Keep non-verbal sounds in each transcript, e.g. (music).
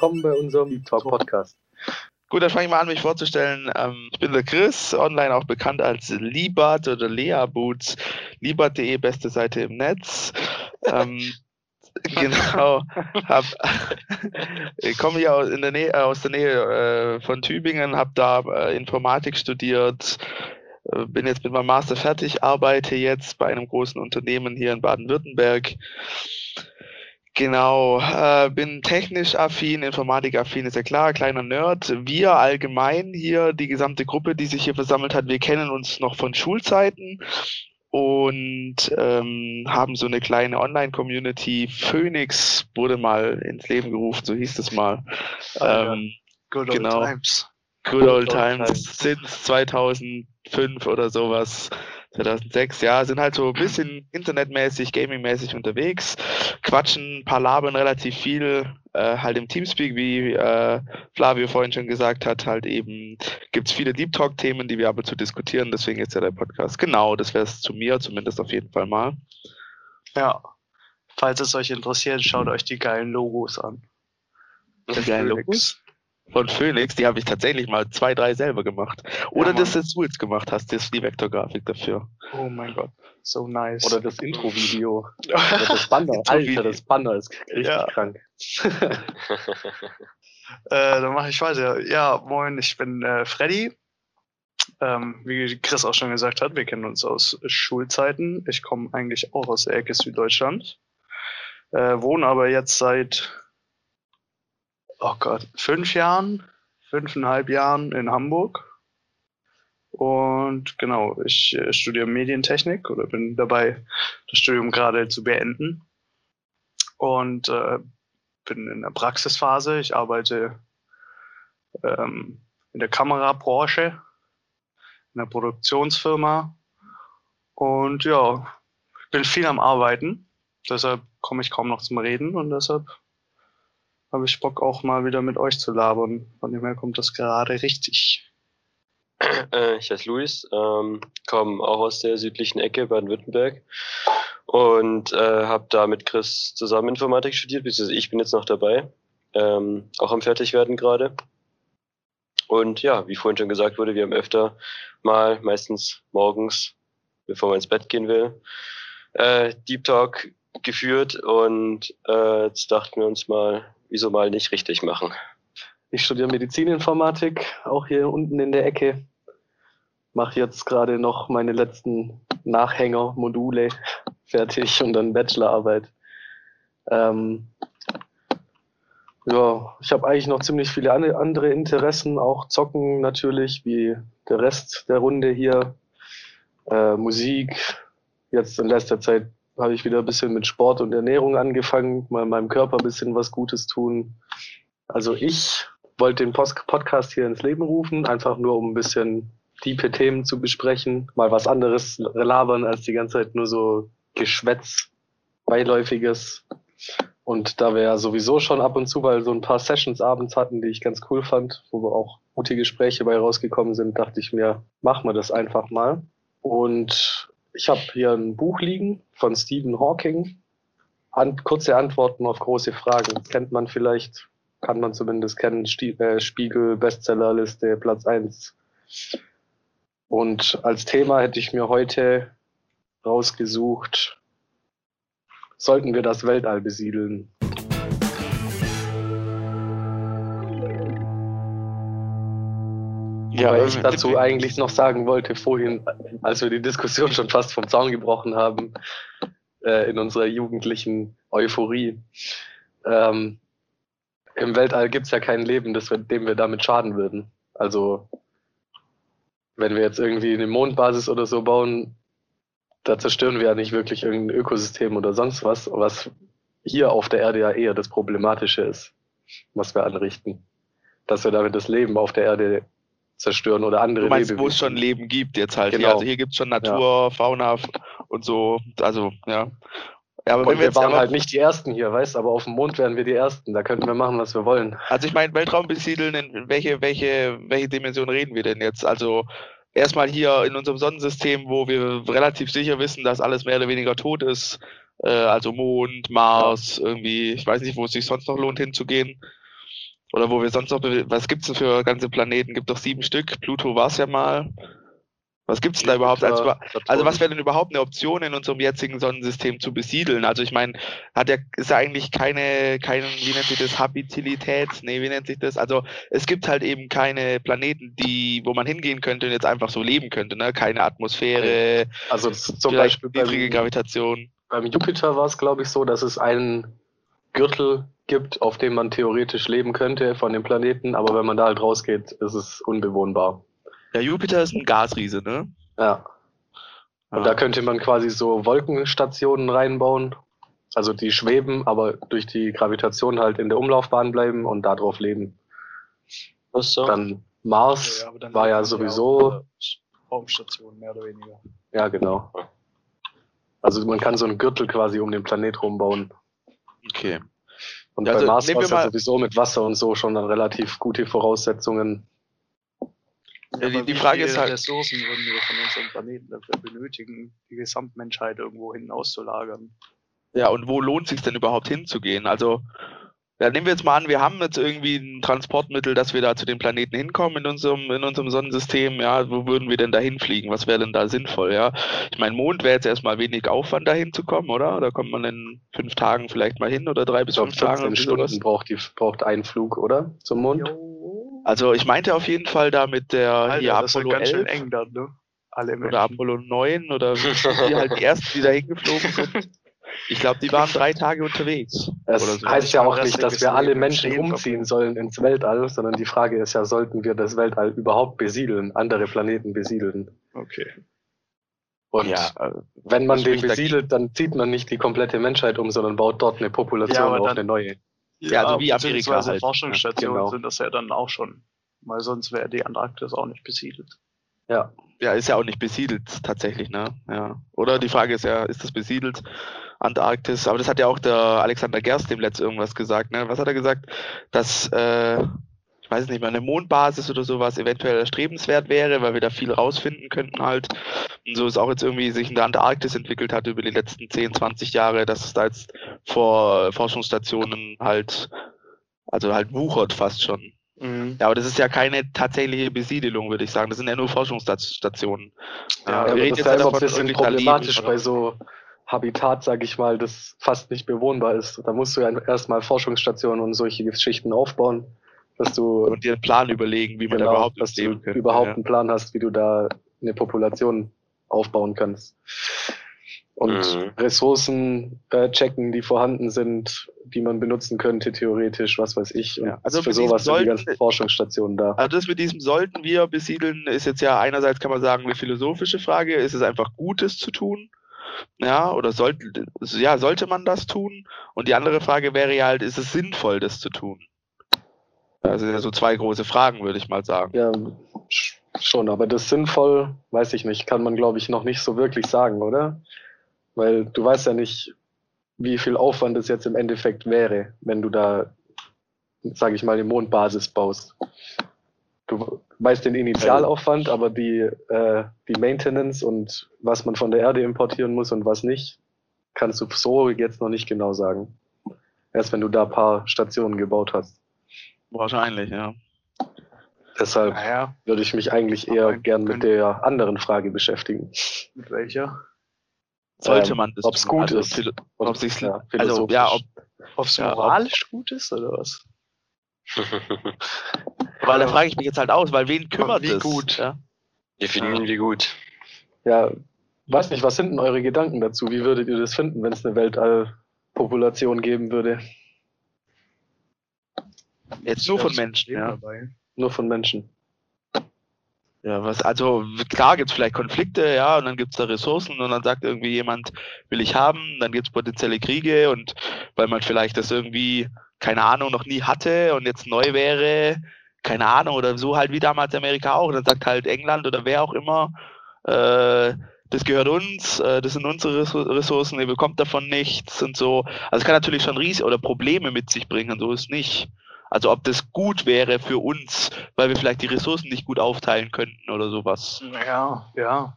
willkommen bei unserem Deep Talk Podcast. Gut, dann fange ich mal an, mich vorzustellen. Ähm, ich bin der Chris, online auch bekannt als Libat oder Lea Boots. Libat.de, beste Seite im Netz. ähm, (laughs) genau. Hab, (laughs) ich komme hier aus, der Nähe, aus der Nähe äh, von Tübingen, habe da äh, Informatik studiert, äh, bin jetzt mit meinem Master fertig, arbeite jetzt bei einem großen Unternehmen hier in Baden-Württemberg. Genau, äh, bin technisch affin, informatikaffin, ist ja klar, kleiner Nerd. Wir allgemein hier, die gesamte Gruppe, die sich hier versammelt hat, wir kennen uns noch von Schulzeiten und ähm, haben so eine kleine Online-Community. Phoenix wurde mal ins Leben gerufen, so hieß es mal. Oh, ähm, Good old genau. times. Good old times, since 2005 oder sowas. 2006, ja, sind halt so ein bisschen internetmäßig, gamingmäßig unterwegs, quatschen, paar labern relativ viel, äh, halt im Teamspeak, wie äh, Flavio vorhin schon gesagt hat, halt eben gibt's viele Deep Talk-Themen, die wir aber zu diskutieren, deswegen jetzt ja der Podcast. Genau, das wäre es zu mir, zumindest auf jeden Fall mal. Ja, falls es euch interessiert, schaut euch die geilen Logos an. Die geilen Logos? Von Phoenix, die habe ich tatsächlich mal zwei, drei selber gemacht. Oder ja, dass du Tools gemacht hast, das ist die Vektorgrafik dafür. Oh mein Gott, so nice. Oder das Intro-Video. (laughs) Das Banner. Alter, das Banner ist richtig ja. krank. (laughs) äh, dann mache ich weiter. Ja, moin, ich bin äh, Freddy. Ähm, wie Chris auch schon gesagt hat, wir kennen uns aus Schulzeiten. Ich komme eigentlich auch aus der Ecke Süddeutschland. Äh, wohne aber jetzt seit oh Gott, fünf Jahren, fünfeinhalb Jahren in Hamburg. Und genau, ich äh, studiere Medientechnik oder bin dabei, das Studium gerade zu beenden. Und äh, bin in der Praxisphase. Ich arbeite ähm, in der Kamerabranche, in der Produktionsfirma. Und ja, bin viel am Arbeiten. Deshalb komme ich kaum noch zum Reden und deshalb habe ich Bock auch mal wieder mit euch zu labern. Von dem her kommt das gerade richtig. (clears throat) Äh, ich heiße Luis, ähm, komme auch aus der südlichen Ecke Baden-Württemberg und äh, habe da mit Chris zusammen Informatik studiert, beziehungsweise ich bin jetzt noch dabei, ähm, auch am Fertigwerden gerade. Und ja, wie vorhin schon gesagt wurde, wir haben öfter mal, meistens morgens, bevor man ins Bett gehen will, äh, Deep Talk geführt und äh, jetzt dachten wir uns mal, wieso mal nicht richtig machen? Ich studiere Medizininformatik, auch hier unten in der Ecke. Mache jetzt gerade noch meine letzten Nachhänger-Module (laughs) fertig und dann Bachelorarbeit. Ähm, ja, ich habe eigentlich noch ziemlich viele andere Interessen, auch Zocken natürlich, wie der Rest der Runde hier. Äh, Musik, jetzt in letzter Zeit habe ich wieder ein bisschen mit Sport und Ernährung angefangen, mal meinem Körper ein bisschen was Gutes tun. Also ich wollte den Post Podcast hier ins Leben rufen, einfach nur um ein bisschen tiefe Themen zu besprechen, mal was anderes labern als die ganze Zeit nur so Geschwätz, beiläufiges. Und da wir ja sowieso schon ab und zu mal so ein paar Sessions abends hatten, die ich ganz cool fand, wo wir auch gute Gespräche bei rausgekommen sind, dachte ich mir, machen wir das einfach mal. Und ich habe hier ein Buch liegen von Stephen Hawking. An, kurze Antworten auf große Fragen. Kennt man vielleicht, kann man zumindest kennen. Äh, Spiegel, Bestsellerliste, Platz 1. Und als Thema hätte ich mir heute rausgesucht, sollten wir das Weltall besiedeln? Ja, Weil ich dazu eigentlich noch sagen wollte, vorhin, als wir die Diskussion schon fast vom Zaun gebrochen haben, äh, in unserer jugendlichen Euphorie. Ähm, Im Weltall gibt es ja kein Leben, wir, dem wir damit schaden würden. Also, wenn wir jetzt irgendwie eine Mondbasis oder so bauen, da zerstören wir ja nicht wirklich irgendein Ökosystem oder sonst was, was hier auf der Erde ja eher das Problematische ist, was wir anrichten. Dass wir damit das Leben auf der Erde zerstören oder andere du meinst, Lebewesen. wo es schon Leben gibt jetzt halt. Genau. Hier, also hier gibt es schon Natur, ja. Fauna und so. Also, ja. Ja, aber und wenn wir, wir waren halt nicht die Ersten hier, weißt aber auf dem Mond wären wir die Ersten. Da könnten wir machen, was wir wollen. Also ich meine, Weltraum besiedeln, in welche, welche, welche Dimension reden wir denn jetzt? Also erstmal hier in unserem Sonnensystem, wo wir relativ sicher wissen, dass alles mehr oder weniger tot ist. Äh, also Mond, Mars, irgendwie, ich weiß nicht, wo es sich sonst noch lohnt hinzugehen. Oder wo wir sonst noch, was gibt's denn für ganze Planeten? Gibt doch sieben Stück. Pluto war es ja mal. Was gibt's denn da überhaupt? Als, also was wäre denn überhaupt eine Option in unserem jetzigen Sonnensystem zu besiedeln? Also ich meine, hat ja, ist ja eigentlich keine, keine, wie nennt sich das, Habitalität? Nee, wie nennt sich das? Also es gibt halt eben keine Planeten, die, wo man hingehen könnte und jetzt einfach so leben könnte, ne? Keine Atmosphäre, also zum Beispiel niedrige beim, Gravitation. Beim Jupiter war es, glaube ich, so, dass es einen Gürtel gibt, auf dem man theoretisch leben könnte von dem Planeten, aber wenn man da halt rausgeht, ist es unbewohnbar. Ja, Jupiter ist ein Gasriese, ne? Ja. Und ja. da könnte man quasi so Wolkenstationen reinbauen. Also die schweben, aber durch die Gravitation halt in der Umlaufbahn bleiben und darauf leben. Was so? Dann Mars ja, dann war ja sowieso. Raumstation, mehr oder weniger. Ja, genau. Also man kann so einen Gürtel quasi um den Planet rumbauen. Okay. Und ja, bei also Mars war es ja sowieso mit Wasser und so schon dann relativ gute Voraussetzungen. Ja, die, die Frage ist halt. Ressourcen würden wir von unserem Planeten dafür benötigen, die Gesamtmenschheit irgendwo hin auszulagern. Ja, und wo lohnt sich denn überhaupt hinzugehen? Also, ja, nehmen wir jetzt mal an, wir haben jetzt irgendwie ein Transportmittel, dass wir da zu den Planeten hinkommen in unserem, in unserem Sonnensystem. Ja, wo würden wir denn da hinfliegen? Was wäre denn da sinnvoll? Ja, ich meine, Mond wäre jetzt erstmal wenig Aufwand, da hinzukommen, oder? Da kommt man in fünf Tagen vielleicht mal hin oder drei bis fünf Tagen. Stunden braucht, die, braucht ein Flug, oder? Zum Mond? Jo. Also ich meinte auf jeden Fall da mit der Alter, hier Apollo ganz 11 schön eng dann, ne? Alle oder Apollo 9 oder die halt die ersten, die da hingeflogen sind. (laughs) Ich glaube, die waren drei Tage unterwegs. Es so. heißt ja auch nicht, dass wir alle Menschen umziehen sollen ins Weltall, sondern die Frage ist ja, sollten wir das Weltall überhaupt besiedeln, andere Planeten besiedeln? Okay. Und ja, wenn man den besiedelt, dann zieht man nicht die komplette Menschheit um, sondern baut dort eine Population ja, auf, eine neue. Ja, also wie Amerika halt. Forschungsstationen genau. sind das ja dann auch schon, weil sonst wäre die Antarktis auch nicht besiedelt. Ja. Ja, ist ja auch nicht besiedelt tatsächlich, ne? Ja. Oder die Frage ist ja, ist das besiedelt? Antarktis, aber das hat ja auch der Alexander Gerst dem letzten irgendwas gesagt, ne? Was hat er gesagt? Dass äh, ich weiß nicht, mal eine Mondbasis oder sowas eventuell erstrebenswert wäre, weil wir da viel rausfinden könnten halt. Und so ist auch jetzt irgendwie sich in der Antarktis entwickelt hat über die letzten 10, 20 Jahre, dass es da jetzt vor Forschungsstationen halt, also halt wuchert fast schon. Mhm. Ja, aber das ist ja keine tatsächliche Besiedelung, würde ich sagen. Das sind ja nur Forschungsstationen. Ja, ja wir reden jetzt ja davon, ein bisschen problematisch bei so Habitat, sage ich mal, das fast nicht bewohnbar ist. Da musst du ja erstmal Forschungsstationen und solche Geschichten aufbauen dass du und dir einen Plan überlegen, wie man genau, da überhaupt dass leben du überhaupt ja. einen Plan hast, wie du da eine Population aufbauen kannst. Und mhm. Ressourcen äh, checken, die vorhanden sind, die man benutzen könnte, theoretisch, was weiß ich. Und ja, also für sowas sind die ganzen Forschungsstationen da. Also das mit diesem sollten wir besiedeln, ist jetzt ja einerseits kann man sagen, eine philosophische Frage, ist es einfach Gutes zu tun? Ja, oder sollte, ja, sollte man das tun? Und die andere Frage wäre ja halt, ist es sinnvoll, das zu tun? Also ja so zwei große Fragen, würde ich mal sagen. Ja, schon, aber das sinnvoll, weiß ich nicht, kann man, glaube ich, noch nicht so wirklich sagen, oder? Weil du weißt ja nicht, wie viel Aufwand es jetzt im Endeffekt wäre, wenn du da, sage ich mal, eine Mondbasis baust. Du weißt den Initialaufwand, aber die, äh, die Maintenance und was man von der Erde importieren muss und was nicht, kannst du so jetzt noch nicht genau sagen. Erst wenn du da ein paar Stationen gebaut hast. Wahrscheinlich, ja. Deshalb naja. würde ich mich eigentlich eher gern mit der anderen Frage beschäftigen. Mit welcher? Sollte ähm, man das Ob es gut also, ist. Ob sich ja, also, ja, ob es ja, moralisch ob, gut ist oder was? (laughs) weil da frage ich mich jetzt halt aus, weil wen kümmert wie es? gut? Ja? Definieren wie gut. Ja, weiß nicht, was sind denn eure Gedanken dazu? Wie würdet ihr das finden, wenn es eine Weltallpopulation geben würde? Jetzt nur von Menschen, ja. Nur von Menschen. Ja, was, also klar gibt es vielleicht Konflikte, ja, und dann gibt es da Ressourcen und dann sagt irgendwie jemand, will ich haben, dann gibt es potenzielle Kriege und weil man vielleicht das irgendwie, keine Ahnung, noch nie hatte und jetzt neu wäre, keine Ahnung, oder so halt wie damals Amerika auch, und dann sagt halt England oder wer auch immer, äh, das gehört uns, äh, das sind unsere Ressourcen, ihr bekommt davon nichts und so. Also es kann natürlich schon Risiken oder Probleme mit sich bringen, so ist nicht. Also ob das gut wäre für uns, weil wir vielleicht die Ressourcen nicht gut aufteilen könnten oder sowas. Ja, ja.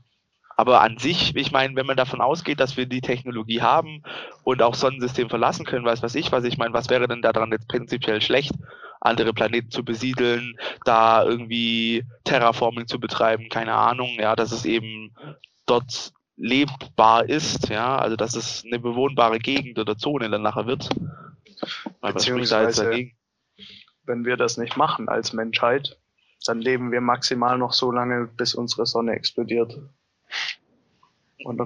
Aber an sich, ich meine, wenn man davon ausgeht, dass wir die Technologie haben und auch Sonnensystem verlassen können, weiß was ich, was ich meine, was wäre denn daran jetzt prinzipiell schlecht? Andere Planeten zu besiedeln, da irgendwie Terraforming zu betreiben, keine Ahnung, ja, dass es eben dort lebbar ist, ja, also dass es eine bewohnbare Gegend oder Zone dann nachher wird. Beziehungsweise, wenn wir das nicht machen als Menschheit, dann leben wir maximal noch so lange, bis unsere Sonne explodiert.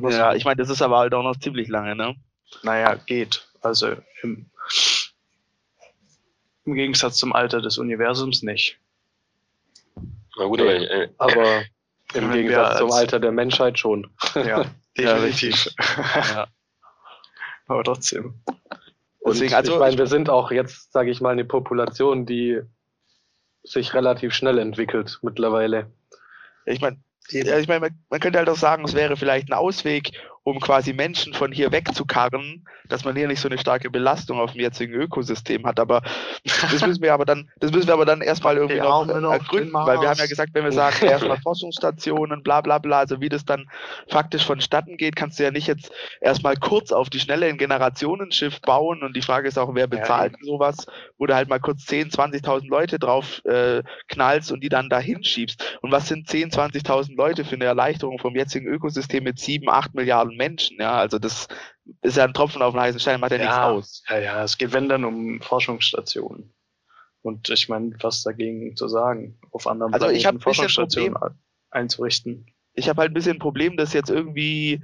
ja, ich meine, das ist aber halt auch noch ziemlich lange, ne? Naja, geht. Also im, im Gegensatz zum Alter des Universums nicht. Na gut, aber, äh, aber (laughs) im Gegensatz zum Alter der Menschheit schon. Ja, (laughs) definitiv. ja. Aber trotzdem. Und Deswegen, also, ich meine, wir sind auch jetzt, sage ich mal, eine Population, die sich relativ schnell entwickelt mittlerweile. Ich meine, ich meine, man, man, könnte halt auch sagen, es wäre vielleicht ein Ausweg, um quasi Menschen von hier wegzukarren, dass man hier nicht so eine starke Belastung auf dem jetzigen Ökosystem hat. Aber das müssen wir aber dann, das müssen wir aber dann erstmal (laughs) irgendwie noch ergründen, weil wir haben ja gesagt, wenn wir sagen, (laughs) erstmal Forschungsstationen, bla bla bla, also wie das dann faktisch vonstatten geht, kannst du ja nicht jetzt erstmal kurz auf die Schnelle ein Generationenschiff bauen und die Frage ist auch, wer bezahlt ja, sowas, wo du halt mal kurz 10, 20.000 Leute drauf äh, knallst und die dann da hinschiebst. Und was sind 10, 20.000 Leute für eine Erleichterung vom jetzigen Ökosystem mit 7, 8 Milliarden Menschen, ja, also das ist ja ein Tropfen auf den heißen Stein, macht ja, ja nichts aus. Ja, ja, es geht wenn dann um Forschungsstationen. Und ich meine, was dagegen zu sagen, auf anderen also ich habe Forschungsstationen Problem, einzurichten. Ich habe halt ein bisschen ein Problem, dass jetzt irgendwie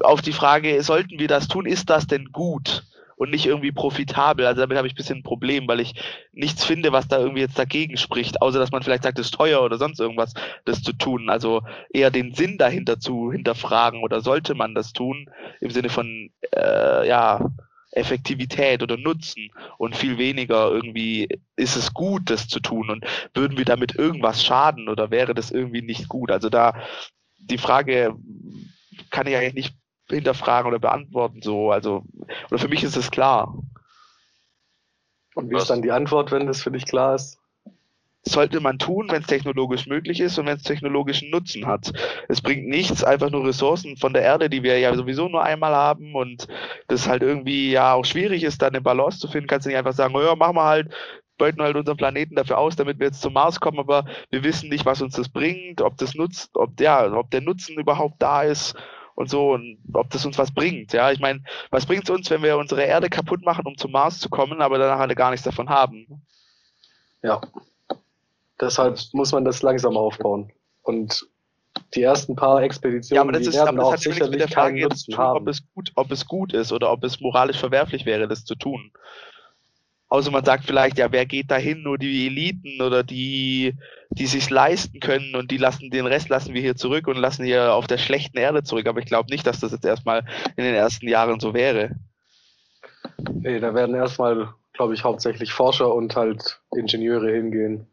auf die Frage, sollten wir das tun, ist das denn gut? Und nicht irgendwie profitabel. Also damit habe ich ein bisschen ein Problem, weil ich nichts finde, was da irgendwie jetzt dagegen spricht, außer dass man vielleicht sagt, es ist teuer oder sonst irgendwas, das zu tun. Also eher den Sinn dahinter zu hinterfragen oder sollte man das tun im Sinne von, äh, ja, Effektivität oder Nutzen und viel weniger irgendwie ist es gut, das zu tun und würden wir damit irgendwas schaden oder wäre das irgendwie nicht gut? Also da die Frage kann ich eigentlich nicht hinterfragen oder beantworten. So, also, oder für mich ist es klar. Und wie Was? ist dann die Antwort, wenn das für dich klar ist? Sollte man tun, wenn es technologisch möglich ist und wenn es technologischen Nutzen hat. Es bringt nichts, einfach nur Ressourcen von der Erde, die wir ja sowieso nur einmal haben und das halt irgendwie ja auch schwierig ist, da eine Balance zu finden, kannst du nicht einfach sagen, oh ja, machen wir halt, beuten halt unseren Planeten dafür aus, damit wir jetzt zum Mars kommen, aber wir wissen nicht, was uns das bringt, ob das nutzt, ob ja, ob der Nutzen überhaupt da ist und so und ob das uns was bringt. Ja, ich meine, was bringt es uns, wenn wir unsere Erde kaputt machen, um zum Mars zu kommen, aber danach alle gar nichts davon haben? Ja. Deshalb muss man das langsam aufbauen. Und die ersten paar Expeditionen, ja, aber das ist, werden aber das auch sicherlich mit der Frage jetzt tun, haben. Ob es, gut, ob es gut ist oder ob es moralisch verwerflich wäre, das zu tun. Außer man sagt vielleicht, ja, wer geht dahin? Nur die Eliten oder die, die sich leisten können und die lassen den Rest lassen wir hier zurück und lassen hier auf der schlechten Erde zurück. Aber ich glaube nicht, dass das jetzt erstmal in den ersten Jahren so wäre. Nee, da werden erstmal, glaube ich, hauptsächlich Forscher und halt Ingenieure hingehen.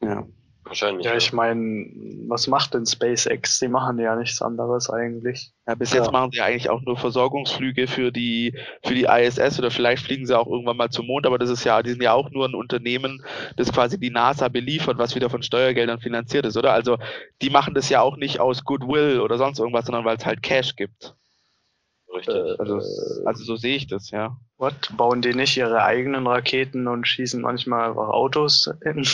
Ja. Wahrscheinlich. Ja, ich meine, was macht denn SpaceX? Die machen ja nichts anderes eigentlich. Ja, bis jetzt ja. machen sie eigentlich auch nur Versorgungsflüge für die, für die ISS oder vielleicht fliegen sie auch irgendwann mal zum Mond, aber das ist ja, die sind ja auch nur ein Unternehmen, das quasi die NASA beliefert, was wieder von Steuergeldern finanziert ist, oder? Also, die machen das ja auch nicht aus Goodwill oder sonst irgendwas, sondern weil es halt Cash gibt. Richtig. Äh, also, also so sehe ich das, ja. What? Bauen die nicht ihre eigenen Raketen und schießen manchmal einfach Autos in,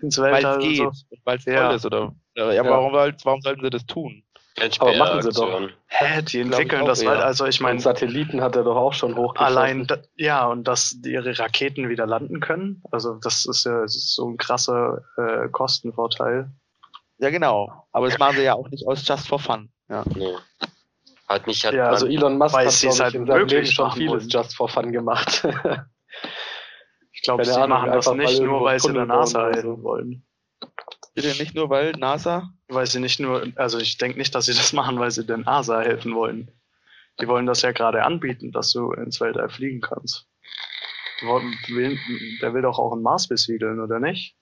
ins Weltall. Weil es geht, so. weil es ja. toll ist, oder? Ja, ja. Warum, warum sollten sie das tun? Aber machen sie doch. Hä, die entwickeln das, weil, also ich meine. Satelliten hat er doch auch schon hochgeschossen. Allein, ja, und dass ihre Raketen wieder landen können. Also das ist ja das ist so ein krasser äh, Kostenvorteil. Ja, genau. Aber das machen sie ja auch nicht aus just for fun. Ja. Nee. Hat nicht, hat ja, also Elon Musk hat, glaube ich, halt in seinem Leben schon vieles wollen. just for fun gemacht. (laughs) Ich glaube, sie Ahnung, machen das nicht nur, weil sie der NASA helfen wollen. Bitte nicht nur, weil NASA? Weil sie nicht nur, also ich denke nicht, dass sie das (laughs) machen, weil sie der NASA helfen wollen. Die wollen das ja gerade anbieten, dass du ins Weltall fliegen kannst. Der will doch auch einen Mars besiedeln, oder nicht?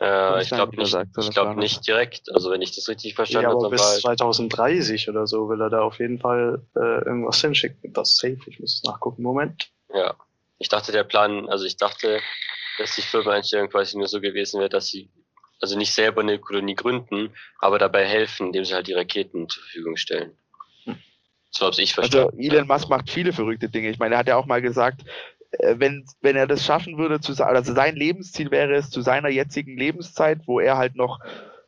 Äh, ich glaube nicht, ich glaub nicht direkt. Also wenn ich das richtig verstanden habe. Ja, aber bis 2030 oder so will er da auf jeden Fall äh, irgendwas hinschicken. Das ist safe. Ich muss nachgucken. Moment. Ja. Ich dachte, der Plan, also ich dachte, dass die Firmeneinstellung quasi nur so gewesen wäre, dass sie also nicht selber eine Kolonie gründen, aber dabei helfen, indem sie halt die Raketen zur Verfügung stellen. So habe ich verstanden. Also Elon Musk macht viele verrückte Dinge. Ich meine, er hat ja auch mal gesagt, äh, wenn, wenn er das schaffen würde, zu, also sein Lebensziel wäre es zu seiner jetzigen Lebenszeit, wo er halt noch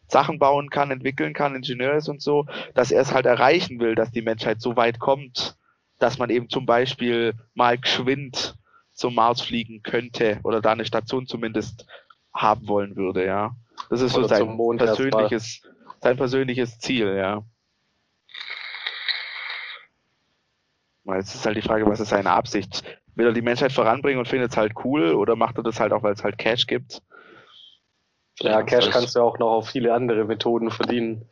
Sachen bauen kann, entwickeln kann, Ingenieur ist und so, dass er es halt erreichen will, dass die Menschheit so weit kommt, dass man eben zum Beispiel mal geschwind zum Mars fliegen könnte oder da eine Station zumindest haben wollen würde, ja. Das ist oder so sein persönliches, sein persönliches Ziel, ja. Jetzt ist halt die Frage, was ist seine Absicht? Will er die Menschheit voranbringen und findet es halt cool oder macht er das halt auch, weil es halt Cash gibt? Ja, Cash kannst du ja auch noch auf viele andere Methoden verdienen.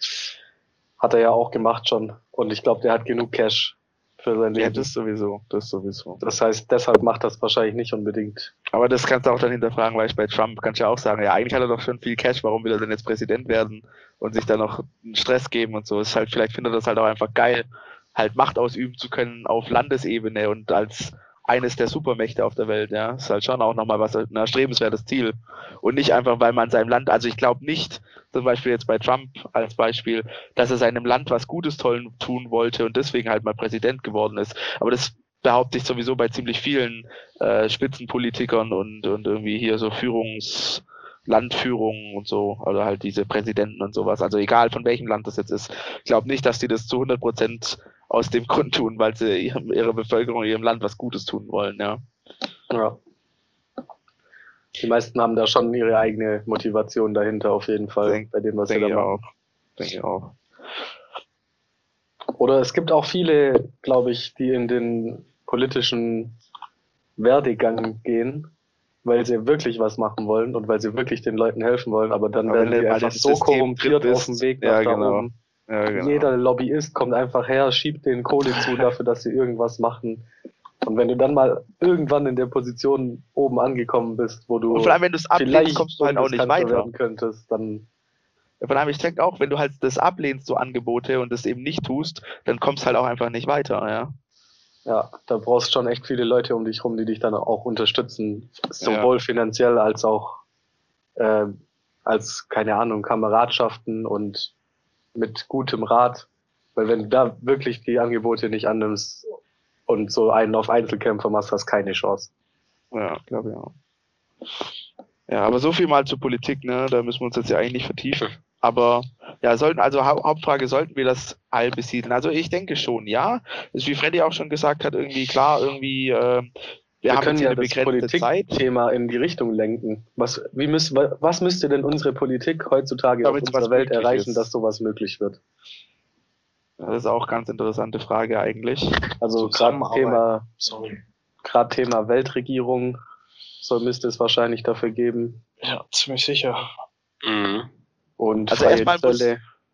Hat er ja auch gemacht schon. Und ich glaube, der hat genug Cash für sein Leben. Ja, das sowieso, das sowieso. Das heißt, deshalb macht das wahrscheinlich nicht unbedingt. Aber das kannst du auch dann hinterfragen, weil ich bei Trump kannst du ja auch sagen, ja, eigentlich hat er doch schon viel Cash, warum will er denn jetzt Präsident werden und sich dann noch einen Stress geben und so. ist halt, vielleicht findet er das halt auch einfach geil, halt Macht ausüben zu können auf Landesebene und als eines der Supermächte auf der Welt, ja. Ist halt schon auch nochmal was ein erstrebenswertes Ziel. Und nicht einfach, weil man seinem Land, also ich glaube nicht, zum Beispiel jetzt bei Trump als Beispiel, dass er seinem Land was Gutes tollen tun wollte und deswegen halt mal Präsident geworden ist. Aber das behaupte ich sowieso bei ziemlich vielen äh, Spitzenpolitikern und, und irgendwie hier so Führungs, Landführungen und so, oder halt diese Präsidenten und sowas. Also egal von welchem Land das jetzt ist. Ich glaube nicht, dass die das zu 100 Prozent aus dem (laughs) Grund tun, weil sie ihrem, ihrer Bevölkerung, ihrem Land was Gutes tun wollen, ja. Ja. Die meisten haben da schon ihre eigene Motivation dahinter, auf jeden Fall, denk, bei dem, was sie da machen. Auch. Denke ich auch. Oder es gibt auch viele, glaube ich, die in den politischen Werdegang gehen, weil sie wirklich was machen wollen und weil sie wirklich den Leuten helfen wollen, aber dann aber werden sie einfach so korrumpiert auf dem Weg nach ja, da genau. oben. Ja, genau. Jeder Lobbyist kommt einfach her, schiebt den Kohle zu dafür, dass sie irgendwas machen. Und wenn du dann mal irgendwann in der Position oben angekommen bist, wo du und vor allem, wenn du es ablehnst, kommst du halt auch nicht weiter. Könntest, dann ja, vor allem, ich denke auch, wenn du halt das ablehnst, so Angebote und das eben nicht tust, dann kommst du halt auch einfach nicht weiter, ja. Ja, da brauchst schon echt viele Leute um dich rum, die dich dann auch unterstützen, sowohl ja. finanziell als auch äh, als, keine Ahnung, Kameradschaften und mit gutem Rat. Weil wenn du da wirklich die Angebote nicht annimmst und so einen auf Einzelkämpfer machst, hast du keine Chance. Ja, glaube ich auch. Ja, aber so viel mal zur Politik, ne? Da müssen wir uns jetzt ja eigentlich vertiefen. Aber ja, sollten, also Hau Hauptfrage, sollten wir das All besiedeln? Also ich denke schon, ja. Das ist, wie Freddy auch schon gesagt hat, irgendwie klar, irgendwie äh, wir, wir können ja das Politikthema in die Richtung lenken. Was, wie müß, was müsste denn unsere Politik heutzutage Damit auf unserer Welt erreichen, ist. dass sowas möglich wird? Das ist auch eine ganz interessante Frage eigentlich. Also gerade Thema, gerade Thema Weltregierung soll müsste es wahrscheinlich dafür geben. Ja, ziemlich sicher. Mhm. Und also erstmal muss,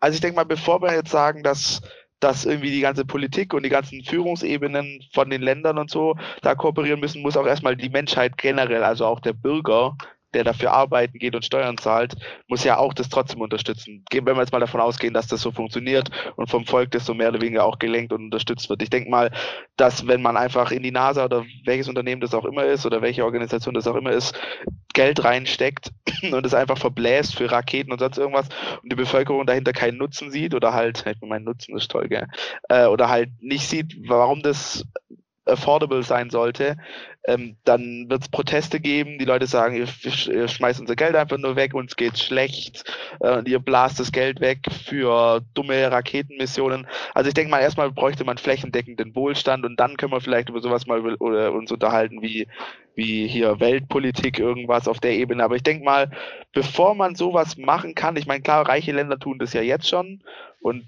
also ich denke mal, bevor wir jetzt sagen, dass dass irgendwie die ganze Politik und die ganzen Führungsebenen von den Ländern und so da kooperieren müssen, muss auch erstmal die Menschheit generell, also auch der Bürger, der dafür arbeiten geht und Steuern zahlt, muss ja auch das trotzdem unterstützen. Wenn wir jetzt mal davon ausgehen, dass das so funktioniert und vom Volk das so mehr oder weniger auch gelenkt und unterstützt wird. Ich denke mal, dass wenn man einfach in die NASA oder welches Unternehmen das auch immer ist oder welche Organisation das auch immer ist, Geld reinsteckt (clears throat) und es einfach verbläst für Raketen und sonst irgendwas und die Bevölkerung dahinter keinen Nutzen sieht oder halt, ich mein Nutzen ist toll, gell, äh, oder halt nicht sieht, warum das affordable sein sollte, ähm, dann wird es Proteste geben. Die Leute sagen, ihr, ihr, schmeißt unser Geld einfach nur weg, uns geht's schlecht äh, ihr blast das Geld weg für dumme Raketenmissionen. Also ich denke mal, erstmal bräuchte man flächendeckenden Wohlstand und dann können wir vielleicht über sowas mal über, oder uns unterhalten wie, wie hier Weltpolitik, irgendwas auf der Ebene. Aber ich denke mal, bevor man sowas machen kann, ich meine, klar, reiche Länder tun das ja jetzt schon und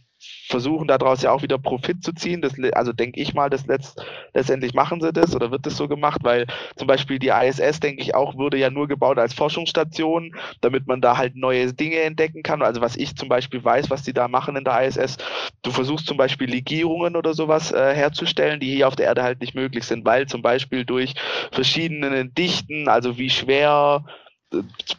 versuchen daraus ja auch wieder Profit zu ziehen. Das, also denke ich mal, dass letzt, letztendlich machen sie das oder wird das so gemacht, weil zum Beispiel die ISS, denke ich auch, wurde ja nur gebaut als Forschungsstation, damit man da halt neue Dinge entdecken kann. Also was ich zum Beispiel weiß, was die da machen in der ISS, du versuchst zum Beispiel Legierungen oder sowas äh, herzustellen, die hier auf der Erde halt nicht möglich sind, weil zum Beispiel durch verschiedene Dichten, also wie schwer